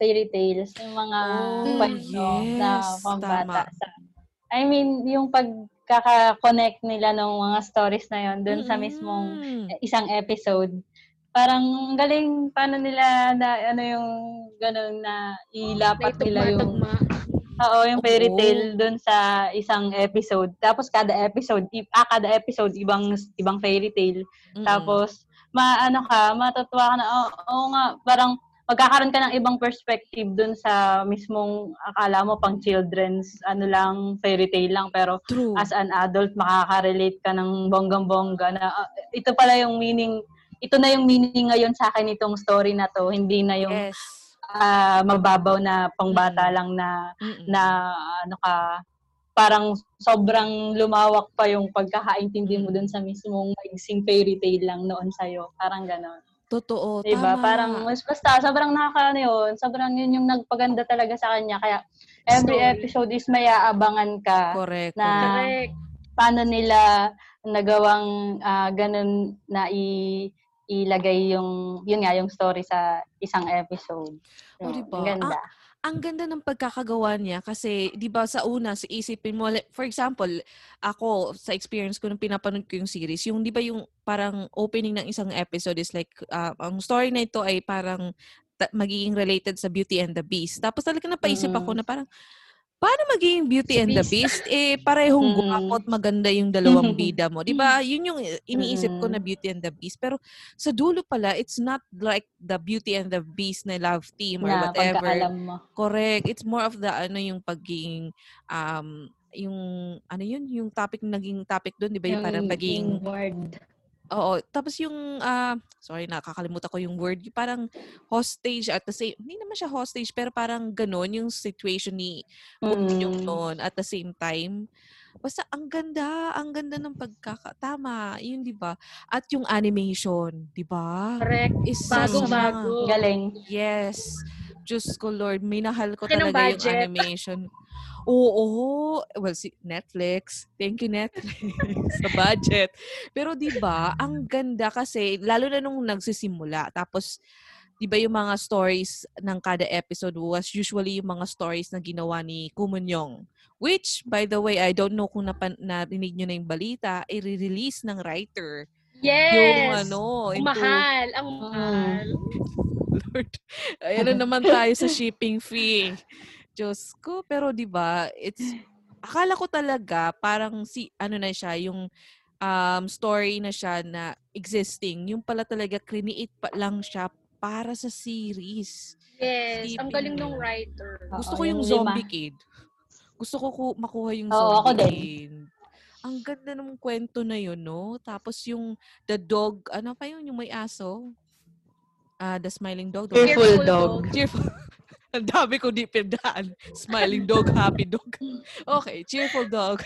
Speaker 4: fairy tales, yung mga oh, kwento yes, na pambata. Sa, I mean, yung pagkaka-connect nila ng mga stories na yon dun mm-hmm. sa mismong isang episode. Parang galing paano nila na ano yung ganun na ilapat nila yung Oo, yung fairy tale dun sa isang episode. Tapos kada episode, ah, kada episode ibang ibang fairy tale. Mm-hmm. Tapos maano ka, matutuwa ka na, oo oh, oh, nga, parang magkakaroon ka ng ibang perspective dun sa mismong akala mo pang children's ano lang fairy tale lang pero True. as an adult makaka-relate ka ng bonggang-bongga na uh, ito pala yung meaning ito na yung meaning ngayon sa akin itong story na to hindi na yung yes uh, mababaw na pangbata mm. lang na Mm-mm. na ano ka parang sobrang lumawak pa yung pagkakaintindi mo dun sa mismong maigsing fairy tale lang noon sa'yo. Parang ganon.
Speaker 2: Totoo,
Speaker 4: diba? tama. Parang, mas basta, sobrang nakaka yun. Sobrang yun yung nagpaganda talaga sa kanya. Kaya, every Story. episode is may aabangan ka.
Speaker 2: Correct.
Speaker 4: Na, correct. Paano nila nagawang uh, ganun na i ilagay yung, yun nga, yung story sa isang episode.
Speaker 2: So, oh, diba? Ang ganda. Ah, ang ganda ng pagkakagawa niya kasi 'di ba sa una sa isipin mo for example ako sa experience ko nung pinapanood ko yung series yung 'di ba yung parang opening ng isang episode is like uh, ang story na ito ay parang ta- magiging related sa Beauty and the Beast tapos talaga napaisip mm-hmm. ako na parang paano maging Beauty and the Beast? Eh, parehong mm. guwapo at maganda yung dalawang bida mo. Di ba? Yun yung iniisip ko na Beauty and the Beast. Pero sa dulo pala, it's not like the Beauty and the Beast na love team or na, whatever.
Speaker 4: mo.
Speaker 2: Correct. It's more of the, ano, yung pagiging, um, yung, ano yun, yung topic, naging topic doon, di ba? Yung, yung parang pagiging...
Speaker 4: word
Speaker 2: Oo. Tapos yung, uh, sorry, nakakalimutan ko yung word. Yung parang hostage at the same, hindi naman siya hostage, pero parang ganon yung situation ni mm. yung noon at the same time. Basta ang ganda, ang ganda ng pagkakatama. Yun, di ba? At yung animation, di ba?
Speaker 3: Correct. Isa Bago-bago.
Speaker 4: Galing.
Speaker 2: Yes. Diyos ko, Lord, minahal ko talaga yung animation. Oo. Well, si Netflix. Thank you, Netflix. sa budget. Pero di ba ang ganda kasi, lalo na nung nagsisimula. Tapos, di ba yung mga stories ng kada episode was usually yung mga stories na ginawa ni Kumunyong. Which, by the way, I don't know kung napan- narinig nyo na yung balita, i-release ng writer.
Speaker 3: Yes!
Speaker 2: Yung ano,
Speaker 3: into, mahal. Ang mahal.
Speaker 2: Lord. Ayan na naman tayo sa shipping fee. Diyos ko. Pero 'di ba, it's akala ko talaga parang si ano na siya, yung um, story na siya na existing. Yung pala talaga create pa lang siya para sa series.
Speaker 3: Yes, Sleeping. ang galing ng writer.
Speaker 2: Gusto Oo, ko yung, yung Zombie Kid. Gusto ko ku- makuha yung Oo, Zombie Kid. Ang ganda ng kwento na yun, no? Tapos yung The Dog, ano pa yun? Yung may aso? Ah, uh, The Smiling Dog.
Speaker 4: Cheerful Dog. dog.
Speaker 2: Cheerful Ang dami ko di pindaan. Smiling dog, happy dog. Okay, cheerful dog.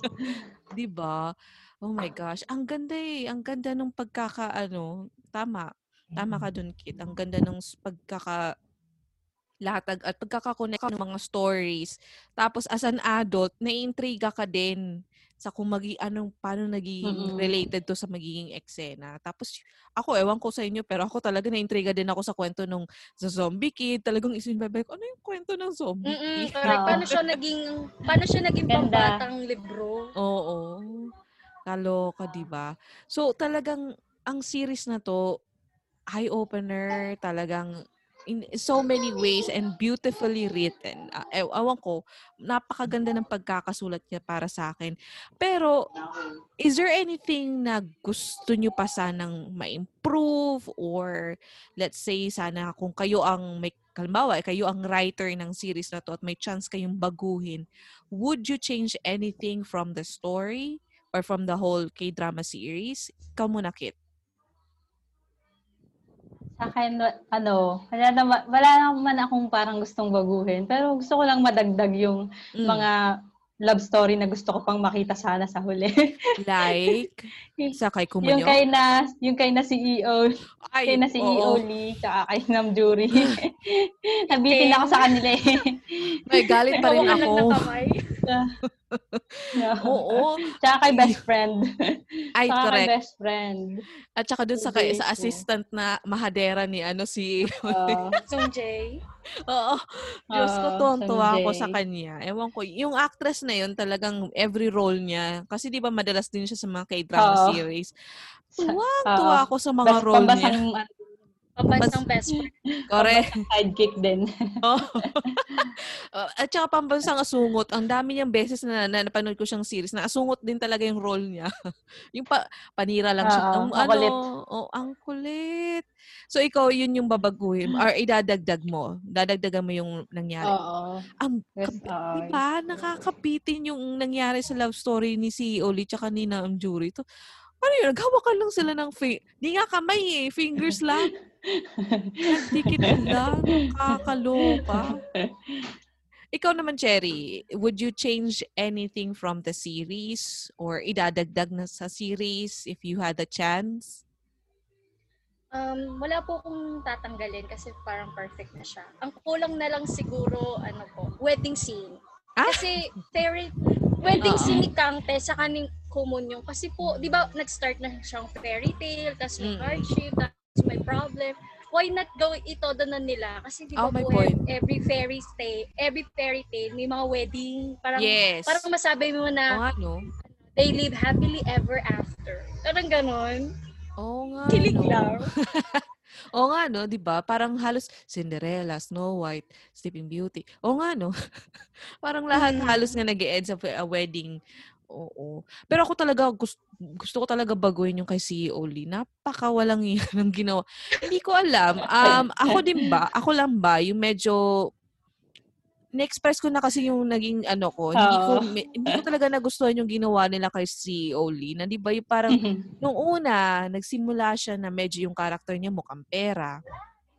Speaker 2: 'Di ba? Oh my gosh, ang ganda eh. Ang ganda ng pagkakaano. Tama. Tama ka dun, Kit. Ang ganda ng pagkaka latag at pagkakakonect ng mga stories. Tapos as an adult, naiintriga ka din sa kung magi anong paano naging mm-hmm. related to sa magiging eksena. Tapos ako ewan ko sa inyo pero ako talaga na-intriga din ako sa kwento nung sa zombie kid. Talagang isinbabay ko ano yung kwento ng zombie
Speaker 3: Mm-mm, kid? Correct. paano siya naging paano siya naging pambatang libro?
Speaker 2: Oo. Kaloka, 'di ba? So talagang ang series na to eye opener, talagang in so many ways and beautifully written. Uh, ewan ko, napakaganda ng pagkakasulat niya para sa akin. Pero, is there anything na gusto niyo pa sanang ma-improve or let's say sana kung kayo ang may kalmawa, kayo ang writer ng series na to at may chance kayong baguhin, would you change anything from the story or from the whole K-drama series? Ikaw muna, Kit.
Speaker 4: Sa akin, ano, wala naman, wala naman akong parang gustong baguhin. Pero gusto ko lang madagdag yung mm. mga love story na gusto ko pang makita sana sa huli.
Speaker 2: like? Sa kay Kumanyo?
Speaker 4: Yung kay na, yung kay na CEO. Ay, kay na CEO oo. Lee, tsaka kay Nam Jury. Nabitin ako sa kanila eh.
Speaker 2: May galit pa rin ako.
Speaker 4: no. Oo. Tsaka kay best friend.
Speaker 2: Ay,
Speaker 4: tsaka
Speaker 2: correct.
Speaker 4: Kay best friend.
Speaker 2: At saka dun sa, kay, sa assistant na mahadera ni ano si
Speaker 3: uh, Sung Jae.
Speaker 2: Oo. Diyos ko, tuwang-tuwa ako sa kanya. Ewan ko, yung actress na yun, talagang every role niya, kasi di ba madalas din siya sa mga k-drama uh, series. Tuwang-tuwa uh, ako sa mga role niya.
Speaker 3: Pambansang best friend.
Speaker 2: Correct.
Speaker 4: Sidekick din.
Speaker 2: oh. At saka pambansang asungot. Ang dami niyang beses na, na napanood ko siyang series na asungot din talaga yung role niya. yung pa, panira lang siya. Uh, ang, ano, oh, ang kulit. So, ikaw, yun yung babaguhin or idadagdag mo. Dadagdagan mo yung nangyari.
Speaker 4: Oo.
Speaker 2: Ang, yes, uh, diba? Nakakapitin yung nangyari sa love story ni si Oli tsaka ni Naam Jury. To, ano yun? Naghawakan lang sila ng fi- Di nga kamay eh. Fingers lang. Nagdikit lang. Kakaloka. Ikaw naman, Cherry, would you change anything from the series or idadagdag na sa series if you had a chance?
Speaker 3: Um, wala po kong tatanggalin kasi parang perfect na siya. Ang kulang na lang siguro, ano po, wedding scene. Ah? Kasi fairy, wedding uh-huh. scene ni Kangte sa kaning Kumunyo. Kasi po, di ba, nag-start na siyang fairy tale, tapos may mm. hardship, tapos may problem why not go ito doon na nila? Kasi di ba oh, po point. every fairy tale, every fairy tale may mga wedding, parang
Speaker 2: yes.
Speaker 3: parang masabi mo na
Speaker 2: oh, ano?
Speaker 3: they live happily ever after. Parang ganon.
Speaker 2: Oo oh, nga.
Speaker 3: Kilig no. lang.
Speaker 2: Oo nga, no? Di ba? Parang halos Cinderella, Snow White, Sleeping Beauty. Oo nga, no? Parang lahat mm. halos nga nag end sa a wedding Oo. Pero ako talaga, gusto, gusto ko talaga baguhin yung kay CEO Lee. Napaka walang yan ang ginawa. Hindi ko alam. Um, ako din ba? Ako lang ba? Yung medyo na-express ko na kasi yung naging ano ko. Hindi ko hindi ko talaga nagustuhan yung ginawa nila kay CEO Lee. Na 'di ba yung parang mm-hmm. nung una nagsimula siya na medyo yung character niya mukhang pera.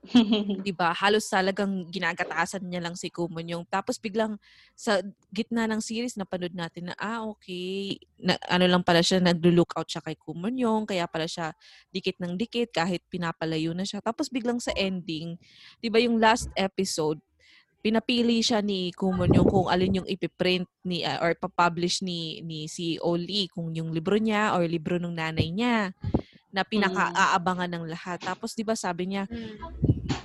Speaker 2: 'Di ba? Halos talagang ginagatasan niya lang si Kumon yung tapos biglang sa gitna ng series napanood natin na ah okay, na, ano lang pala siya naglo-look out siya kay Kumon yung kaya pala siya dikit ng dikit kahit pinapalayo na siya. Tapos biglang sa ending, 'di ba yung last episode pinapili siya ni Kumon yung kung alin yung ipiprint ni uh, or pa-publish ni ni si Oli kung yung libro niya or libro ng nanay niya na pinaka-aabangan ng lahat. Tapos 'di ba sabi niya, mm.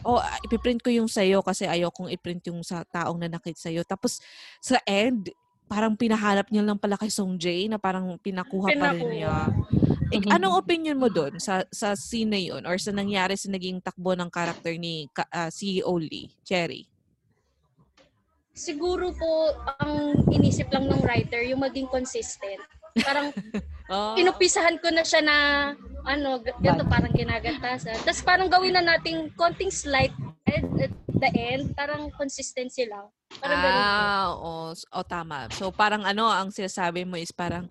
Speaker 2: "Oh, ipiprint ko yung sa'yo kasi ayaw kong iprint yung sa taong nanakit sa'yo." Tapos sa end, parang pinahanap niya lang pala kay Song Jae na parang pinakuha, pinakuha. pa rin niya. Eh, anong opinion mo doon sa sa scene na yun or sa nangyari sa naging takbo ng character ni uh, CEO Lee, Cherry?
Speaker 3: Siguro po ang inisip lang ng writer yung maging consistent. Parang oh. inupisahan ko na siya na ano, ganito parang ginagatasan. Tapos parang gawin na nating konting slight at the end, parang consistency lang. Parang
Speaker 2: ah, oo. Oh, tama. So parang ano, ang sinasabi mo is parang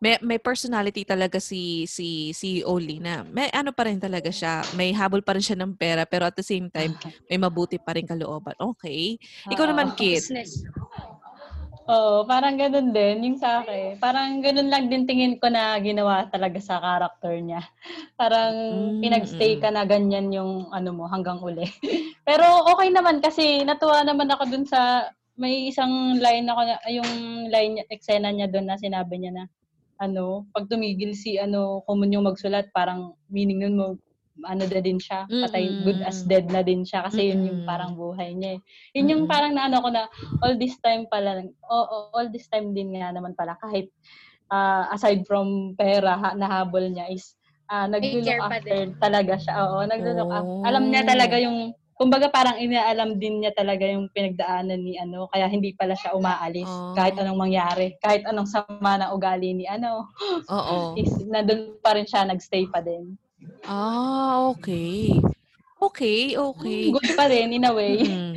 Speaker 2: may, may personality talaga si si si Oli na may ano pa rin talaga siya. May habol pa rin siya ng pera pero at the same time may mabuti pa rin kalooban. Okay. Ikaw naman, Kit.
Speaker 4: Oo, parang ganun din yung sa akin. Parang ganun lang din tingin ko na ginawa talaga sa character niya. Parang mm-hmm. pinagstay ka na ganyan yung ano mo hanggang uli. Pero okay naman kasi natuwa naman ako dun sa may isang line ako na yung line eksena niya doon na sinabi niya na ano, pag tumigil si ano, common yung magsulat, parang meaning nun mo ano na din siya, patay, mm-hmm. good as dead na din siya kasi mm-hmm. yun yung parang buhay niya. Eh. Yun yung parang naano ko na all this time pala, oh, all this time din nga naman pala kahit uh, aside from pera ha, nahabol niya is uh, nag-look after talaga siya. Oo, nag-look oh. after. Alam niya talaga yung kumbaga parang inaalam din niya talaga yung pinagdaanan ni ano kaya hindi pala siya umaalis oh. kahit anong mangyari kahit anong sama na ugali ni ano
Speaker 2: oo
Speaker 4: is nandun pa rin siya nagstay pa din
Speaker 2: Ah, okay. Okay, okay.
Speaker 4: Good pa rin, in a way. Mm.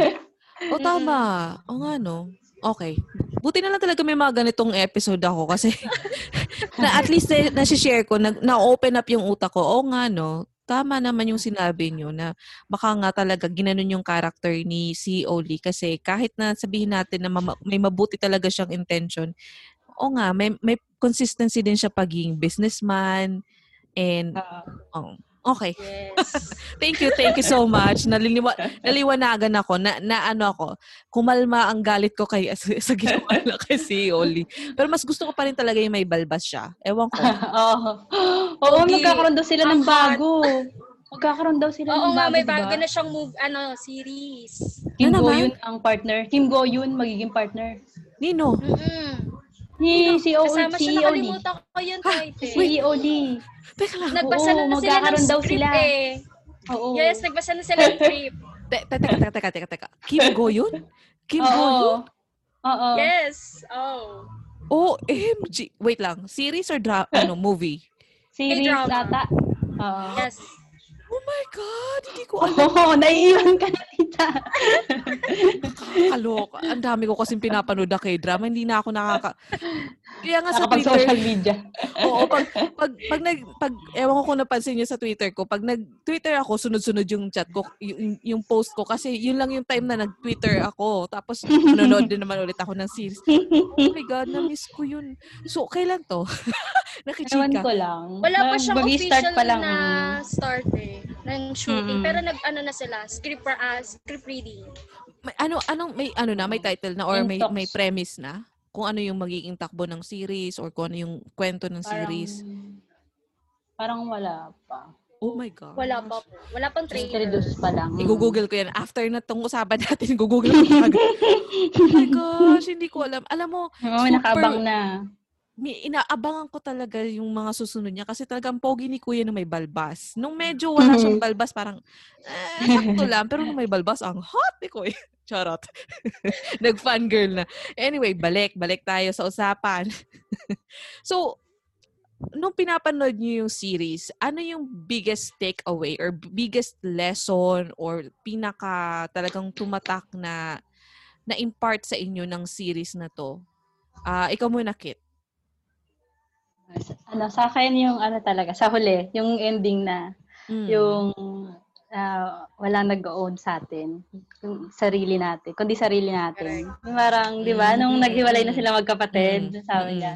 Speaker 2: O, tama. O nga, no? Okay. Buti na lang talaga may mga ganitong episode ako kasi na at least na, na-share ko, na, na-open up yung utak ko. O nga, no? Tama naman yung sinabi nyo na baka nga talaga ginanon yung character ni si Oli kasi kahit na sabihin natin na may mabuti talaga siyang intention, o nga, may, may consistency din siya pagiging businessman and uh, oh, Okay. Yes. thank you, thank you so much. Naliliwa, naliwanagan ako na, na ano ako, kumalma ang galit ko kay sa, sa ginawa na kay si Oli. Pero mas gusto ko pa rin talaga yung may balbas siya. Ewan ko.
Speaker 4: Oo. Oo, oh, magkakaroon daw sila ng bago. Magkakaroon daw sila
Speaker 3: Oo
Speaker 4: ng
Speaker 3: nga,
Speaker 4: bago,
Speaker 3: may bago diba? na siyang move, ano, series.
Speaker 4: Kim ano Go Yun ang partner. Kim Go Yun magiging partner.
Speaker 2: Nino?
Speaker 3: Mm-mm.
Speaker 4: Ni si O
Speaker 3: Kasama
Speaker 4: si
Speaker 3: siya, nakalimutan ko yun, title.
Speaker 4: Si Oli.
Speaker 2: Teka lang.
Speaker 3: Nagbasa Oo, na sila ng script sila. eh. Oo. Yes, nagbasa na sila ng script.
Speaker 2: Teka, teka, teka, teka, teka. Kim Go yun? Kim Go yun?
Speaker 4: Oo.
Speaker 3: Yes. Oh.
Speaker 2: OMG. Wait lang. Series or dra- ano, movie?
Speaker 4: Series ata. Oo.
Speaker 3: Yes.
Speaker 2: Oh my God! Hindi ko alam.
Speaker 4: Oo, oh, naiiwan ka na, tita.
Speaker 2: Nakakaloka. Ang dami ko kasing pinapanood na kay drama. Hindi na ako nakaka... Kaya nga sa Twitter...
Speaker 4: social media.
Speaker 2: oo, pag, pag, pag, nag, pag, ewan ko kung napansin niyo sa Twitter ko, pag nag-Twitter ako, sunod-sunod yung chat ko, yung, yung post ko, kasi yun lang yung time na nag-Twitter ako. Tapos, nanonood din naman ulit ako ng series. Oh my God, na-miss ko yun. So, kailan to? Nakichika.
Speaker 4: Ewan ko lang.
Speaker 3: Wala pa siyang official pa lang. na start eh, ng shooting. Mm-hmm. Pero nag-ano na sila, script, uh, script reading.
Speaker 2: May, ano, anong, may, ano na, may title na or may, may premise na? kung ano yung magiging takbo ng series or kung ano yung kwento ng parang, series?
Speaker 4: Parang wala pa.
Speaker 2: Oh my God.
Speaker 3: Wala pa po. Wala pang trailer.
Speaker 4: Introduce pa lang.
Speaker 2: I-google ko yan. After na tong usapan natin, i-google ko agad. oh my gosh, hindi ko alam. Alam mo,
Speaker 4: oh, super, nakaabang na.
Speaker 2: May, inaabangan ko talaga yung mga susunod niya kasi talagang pogi ni kuya na may balbas. Nung medyo wala siyang balbas, parang, eh, sakto lang. Pero nung may balbas, ang hot ni kuya. Charot. Nag-fangirl na. Anyway, balik. Balik tayo sa usapan. so, nung pinapanood niyo yung series, ano yung biggest takeaway or biggest lesson or pinaka talagang tumatak na na impart sa inyo ng series na to? Uh, ikaw muna, Kit.
Speaker 4: Ano, sa akin yung ano talaga, sa huli, yung ending na, mm. yung uh, wala nag-own sa atin, yung sarili natin, kundi sarili natin. Yung parang, di ba, nung mm-hmm. naghiwalay na sila magkapatid, mm-hmm. sabi niya,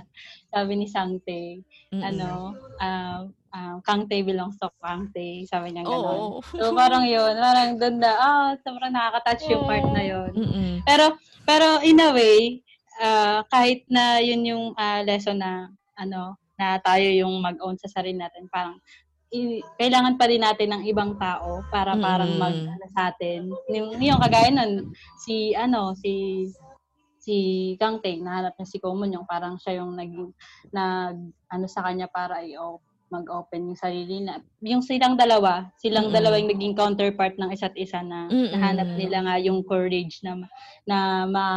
Speaker 4: sabi ni Sangte, mm-hmm. ano, uh, uh, Kang Tae belongs to Kang Tae, sabi niya gano'n. Oh. So parang yun, parang doon na, ah, oh, sobrang nakaka-touch yung part na yun.
Speaker 2: Mm-hmm.
Speaker 4: Pero, pero in a way, uh, kahit na yun yung uh, lesson na, ano, na tayo yung mag-own sa sarili natin, parang i- kailangan pa rin natin ng ibang tao para mm. parang mag ano, sa atin. Yung, yung kagaya nun, si ano, si si Kang Teng, nahanap niya si Common yung parang siya yung naging nag ano sa kanya para i mag-open yung sarili na yung silang dalawa silang mm-hmm. dalawa yung naging counterpart ng isa't isa na mm-hmm. nahanap nila nga yung courage na na ma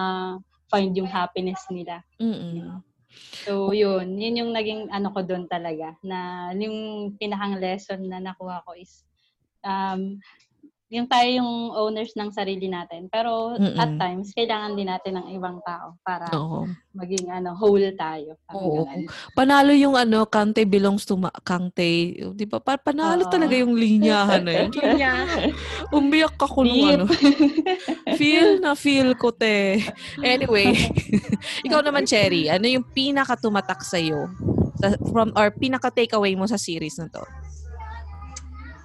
Speaker 4: find yung happiness nila.
Speaker 2: Mm-hmm.
Speaker 4: So, yun. Yun yung naging ano ko doon talaga. Na yung pinakang lesson na nakuha ko is um, yung tayo yung owners ng sarili natin. Pero Mm-mm. at times, kailangan din natin ng ibang tao para Oo. maging ano whole tayo.
Speaker 2: Oo. Panalo yung ano, Kante belongs to ma- Kante. Di ba? Pa- panalo Oo. talaga yung linyahan na yun. Umiyak ako nung ano. feel na feel ko, te. Anyway, ikaw naman, Cherry, ano yung pinaka-tumatak sa'yo? Sa, from, or pinaka-takeaway mo sa series na to?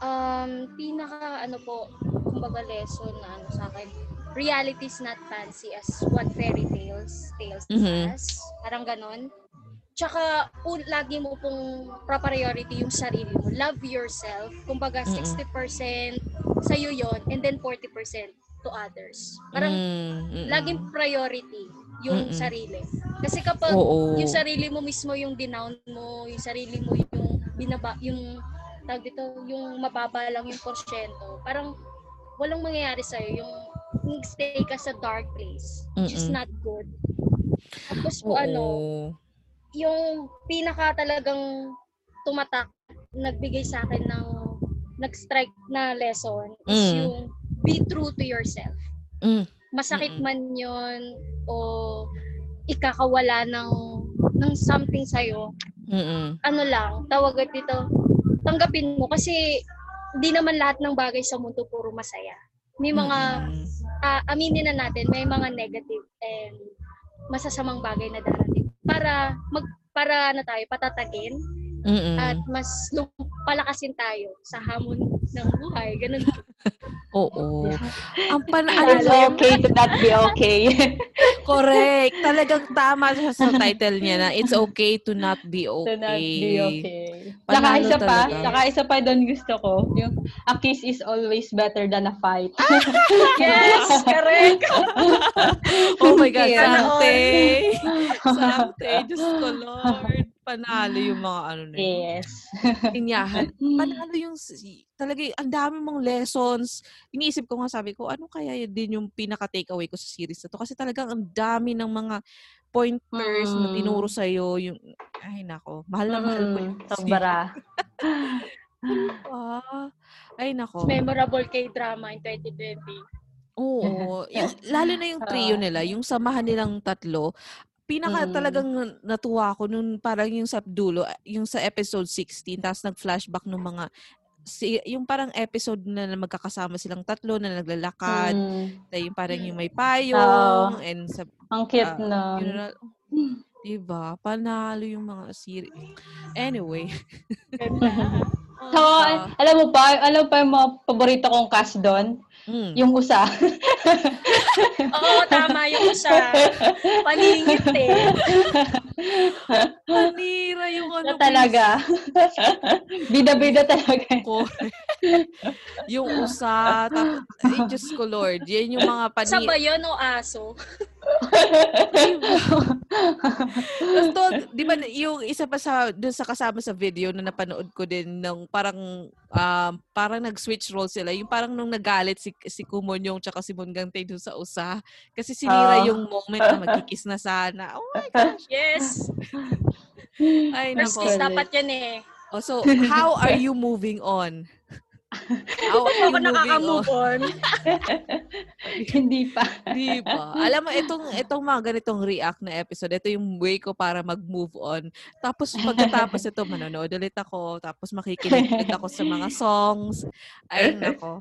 Speaker 3: Um, pinaka ano po, kumbaga lesson na ano sa akin, reality is not fancy as what fairy tales tales mm-hmm. as. Parang ganon. Tsaka, un, lagi mo pong priority yung sarili mo. Love yourself. Kumbaga, mm-hmm. 60% sa'yo yon and then 40% to others. Parang, mm-hmm. laging priority yung mm-hmm. sarili. Kasi kapag Oo. yung sarili mo mismo yung dinown mo, yung sarili mo yung binaba, yung tawag dito, yung mababa lang yung porsyento, parang walang mangyayari sa'yo. Yung, yung stay ka sa dark place, which Mm-mm. is not good. Tapos po ano, yung pinaka talagang tumatak, nagbigay sa akin ng nag-strike na lesson is mm. yung be true to yourself.
Speaker 2: Mm.
Speaker 3: Masakit Mm-mm. man yun o ikakawala ng ng something sa'yo.
Speaker 2: Mm-mm.
Speaker 3: Ano lang, tawag dito, tanggapin mo kasi hindi naman lahat ng bagay sa mundo puro masaya. May mga, uh, aminin na natin, may mga negative and masasamang bagay na darating. Para, mag, para na tayo, patatagin Mm-mm. at mas palakasin tayo sa hamon ng buhay. Ganun.
Speaker 2: Oo. Ang pan ano
Speaker 4: okay to not be okay.
Speaker 2: Correct. Talagang tama siya sa title niya na it's okay to not be okay.
Speaker 4: To not be okay. Saka isa pa, saka isa pa doon gusto ko, yung a kiss is always better than a fight.
Speaker 3: yes, correct.
Speaker 2: oh my God, Sante. Sante, Diyos ko, Lord panalo yung mga ano na
Speaker 4: yun. Yes.
Speaker 2: Tinyahan. Panalo yung, talaga, ang dami mong lessons. Iniisip ko nga, sabi ko, ano kaya din yung pinaka-takeaway ko sa series na to? Kasi talagang ang dami ng mga pointers mm. na tinuro sa'yo. Yung, ay nako, mahal na mahal ko yung
Speaker 4: Sobra.
Speaker 2: ah, ay nako.
Speaker 3: Memorable kay drama in 2020.
Speaker 2: Oo. yung, lalo na yung trio nila, yung samahan nilang tatlo, pinaka mm. talagang natuwa ako nung parang yung sa dulo, yung sa episode 16, tapos nag-flashback ng mga si yung parang episode na, na magkakasama silang tatlo na naglalakad, mm. na yung parang yung may payong oh, and sa
Speaker 4: ang cute uh, na. Yun na
Speaker 2: diba? Panalo yung mga series. Anyway.
Speaker 4: so, uh, alam mo pa, alam pa yung mga paborito kong cast doon? Mm. Yung usa.
Speaker 3: Oo, tama yung usa. Paningit eh.
Speaker 2: Panira yung ano.
Speaker 4: Na talaga. Bida-bida talaga.
Speaker 2: yung usa. Tapos, ay, Diyos ko Lord. Yan yung mga pani...
Speaker 3: Sa ba yun o aso?
Speaker 2: Tapos to, di ba yung isa pa sa doon sa kasama sa video na napanood ko din ng parang um, parang nag-switch role sila. Yung parang nung nagalit si si Kumonyong tsaka si Mongante doon sa usa kasi sinira uh, yung moment na magkikis na sana. Oh my gosh.
Speaker 3: Yes.
Speaker 2: Ay, First
Speaker 3: kiss dapat yan eh.
Speaker 2: Oh, so, how are you moving on?
Speaker 3: How are ako nakaka-move on?
Speaker 4: Hindi pa.
Speaker 2: Di ba? Alam mo, itong, itong mga ganitong react na episode, ito yung way ko para mag-move on. Tapos pagkatapos ito, manonood ulit ako. Tapos makikinig ulit ako sa mga songs. Ay, nako.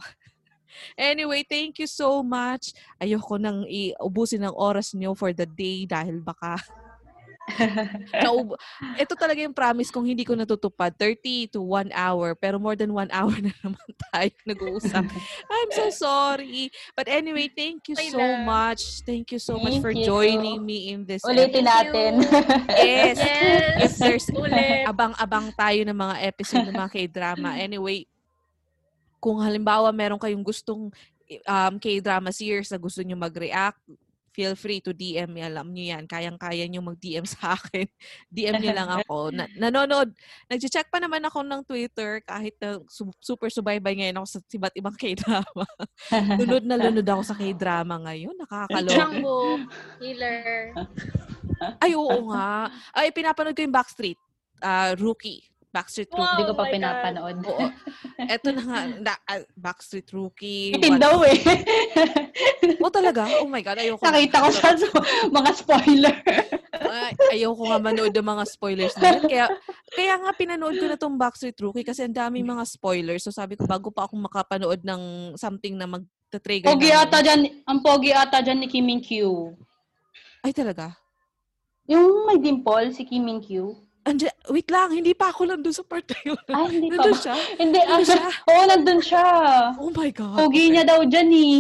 Speaker 2: Anyway, thank you so much. Ayoko nang iubusin ng oras niyo for the day dahil baka Naub- ito talaga yung promise kung hindi ko natutupad. 30 to 1 hour. Pero more than 1 hour na naman tayo nag-uusap. I'm so sorry. But anyway, thank you so much. Thank you so much for joining me in this
Speaker 4: Ulitin natin.
Speaker 2: yes.
Speaker 3: yes.
Speaker 2: If there's Ulit. abang-abang tayo ng mga episode ng mga K-drama. Anyway, kung halimbawa meron kayong gustong um, K-drama series na gusto nyo mag-react, feel free to DM me. Alam niyo yan. Kayang-kaya niyo mag-DM sa akin. DM niyo lang ako. Na, nanonood. Nag-check pa naman ako ng Twitter kahit na super subaybay ngayon ako sa iba't ibang K-drama. lunod na lunod ako sa K-drama ngayon. Nakakaloka.
Speaker 3: mo, healer.
Speaker 2: Ay, oo nga. Ay, pinapanood ko yung Backstreet. Uh, rookie. Backstreet Rookie.
Speaker 4: Hindi ko pa pinapanood.
Speaker 2: Oo. Ito na nga, na, uh, Backstreet Rookie.
Speaker 4: Itin daw eh.
Speaker 2: oh, talaga? Oh my God, ayoko.
Speaker 4: Nakita ko sa mga spoiler.
Speaker 2: Ay, ayoko nga manood ng mga spoilers na yun. Kaya, kaya nga pinanood ko na tong Backstreet Rookie kasi ang dami mga spoilers. So sabi ko, bago pa ako makapanood ng something na mag-trigger.
Speaker 4: Pogi ata dyan, ang pogi ata dyan ni Kim Min Q.
Speaker 2: Ay, talaga?
Speaker 4: Yung may dimple, si Kim Min Q.
Speaker 2: Andi, wait lang, hindi pa ako nandun sa part na yun.
Speaker 4: Ay, hindi
Speaker 2: nandun
Speaker 4: pa.
Speaker 2: siya?
Speaker 4: Hindi, nandun siya? Oo, nandun siya.
Speaker 2: Oh my God.
Speaker 4: Pogi niya daw dyan eh.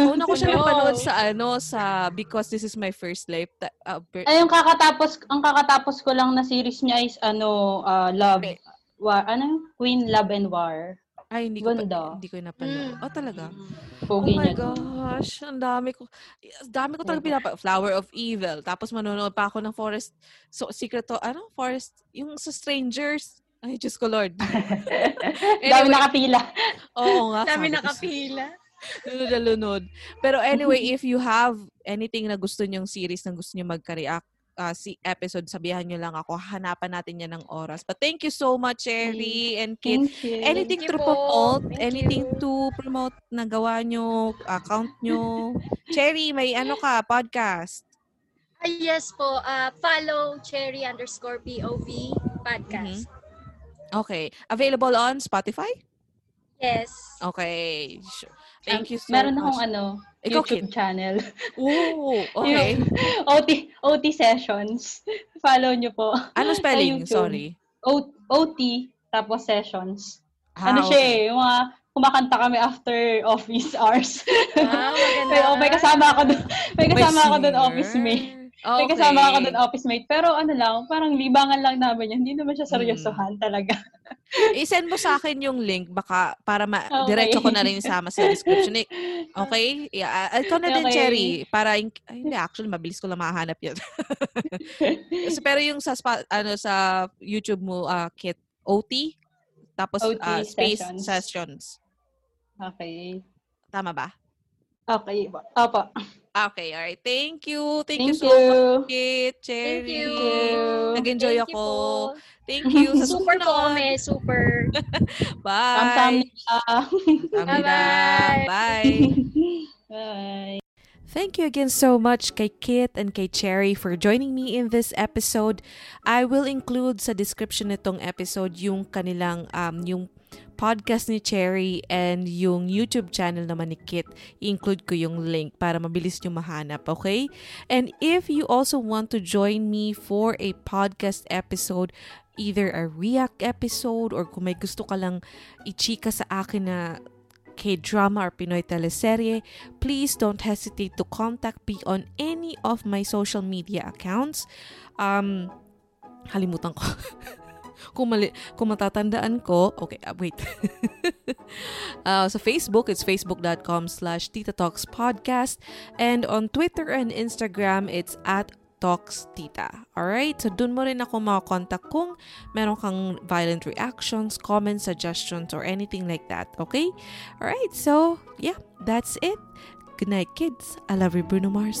Speaker 2: Una ko siya napanood sa ano, sa Because This Is My First Life.
Speaker 4: Uh, per- Ay, yung kakatapos, ang kakatapos ko lang na series niya is ano, uh, Love, okay. War, ano? Queen Love and War.
Speaker 2: Ay, hindi ko pa, hindi ko napanood. Mm. Oh, talaga?
Speaker 4: Pogi
Speaker 2: oh my gosh, ang dami ko. Ang dami ko talaga pinapa. Flower of Evil. Tapos manonood pa ako ng Forest, so, Secret to, ano? Forest, yung sa Strangers. Ay, Diyos ko, Lord.
Speaker 4: anyway, dami nakapila.
Speaker 2: Oo nga.
Speaker 3: Dami nakapila.
Speaker 2: lunod na lunod. Pero anyway, if you have anything na gusto nyong series na gusto nyo magka-react, uh, si episode, sabihan nyo lang ako. Hanapan natin yan ng oras. But thank you so much, Cherry and Kit. Anything
Speaker 3: thank
Speaker 2: to promote? anything you. to promote na gawa nyo, account nyo? Cherry, may ano ka, podcast?
Speaker 3: Uh, yes po. Uh, follow Cherry underscore POV podcast. Mm-hmm.
Speaker 2: Okay. Available on Spotify?
Speaker 3: Yes.
Speaker 2: Okay. Thank you so
Speaker 4: Meron
Speaker 2: much.
Speaker 4: akong ano,
Speaker 2: Ikaw,
Speaker 4: YouTube
Speaker 2: Kit.
Speaker 4: channel.
Speaker 2: Ooh, okay.
Speaker 4: Yung OT, OT sessions. Follow nyo po.
Speaker 2: Ano spelling? Sorry.
Speaker 4: O, OT, tapos sessions.
Speaker 2: Ah,
Speaker 4: ano siya
Speaker 2: okay.
Speaker 4: eh, yung mga kumakanta kami after office hours.
Speaker 3: Wow, maganda.
Speaker 4: may, oh, may kasama ako doon. May kasama ako doon office mate.
Speaker 2: Okay.
Speaker 4: May kasama ako doon office mate. Pero ano lang, parang libangan lang namin yan. Hindi naman siya seryosohan talaga.
Speaker 2: I-send mo sa akin yung link baka para ma-
Speaker 4: Okay.
Speaker 2: diretso ko na rin sama sa description. Eh, Okay? Yeah, uh, ikaw na din,
Speaker 4: Okay.
Speaker 2: Cherry. Para, in- ay, hindi, actually, mabilis ko lang mahanap yun. So, pero yung sa, spa- ano, sa YouTube mo, uh, Kit, OT, tapos
Speaker 4: OT
Speaker 2: uh, space
Speaker 4: sessions.
Speaker 2: sessions.
Speaker 4: okay.
Speaker 2: Tama ba?
Speaker 4: Okay. Opo.
Speaker 2: Okay, alright. Thank you. Thank, you
Speaker 4: Thank
Speaker 2: so
Speaker 4: you.
Speaker 2: much, Kit, Cherry.
Speaker 3: Thank you.
Speaker 2: Nag-enjoy
Speaker 3: Thank you
Speaker 2: ako.
Speaker 3: po.
Speaker 2: Thank you. Sa
Speaker 3: Super
Speaker 2: susunod.
Speaker 3: kami, super.
Speaker 2: Bye. Kamsahamnida.
Speaker 3: Bye-bye.
Speaker 2: Bye.
Speaker 4: Bye.
Speaker 2: Thank you again so much kay Kit and kay Cherry for joining me in this episode. I will include sa description nitong episode yung kanilang um yung podcast ni Cherry and yung YouTube channel naman ni Kit. I-include ko yung link para mabilis nyo mahanap, okay? And if you also want to join me for a podcast episode, either a react episode or kung may gusto ka lang ichika sa akin na K-drama or Pinoy teleserye, please don't hesitate to contact me on any of my social media accounts. Um, halimutan ko. kung, mali, kung matatandaan ko, okay, uh, wait. uh, sa Facebook, it's facebook.com slash Tita Talks Podcast. And on Twitter and Instagram, it's at Talks Tita. Alright? So, dun mo rin ako makakontakt kung meron kang violent reactions, comments, suggestions, or anything like that. Okay? Alright, so, yeah, that's it. Good night, kids. I love you, Bruno Mars.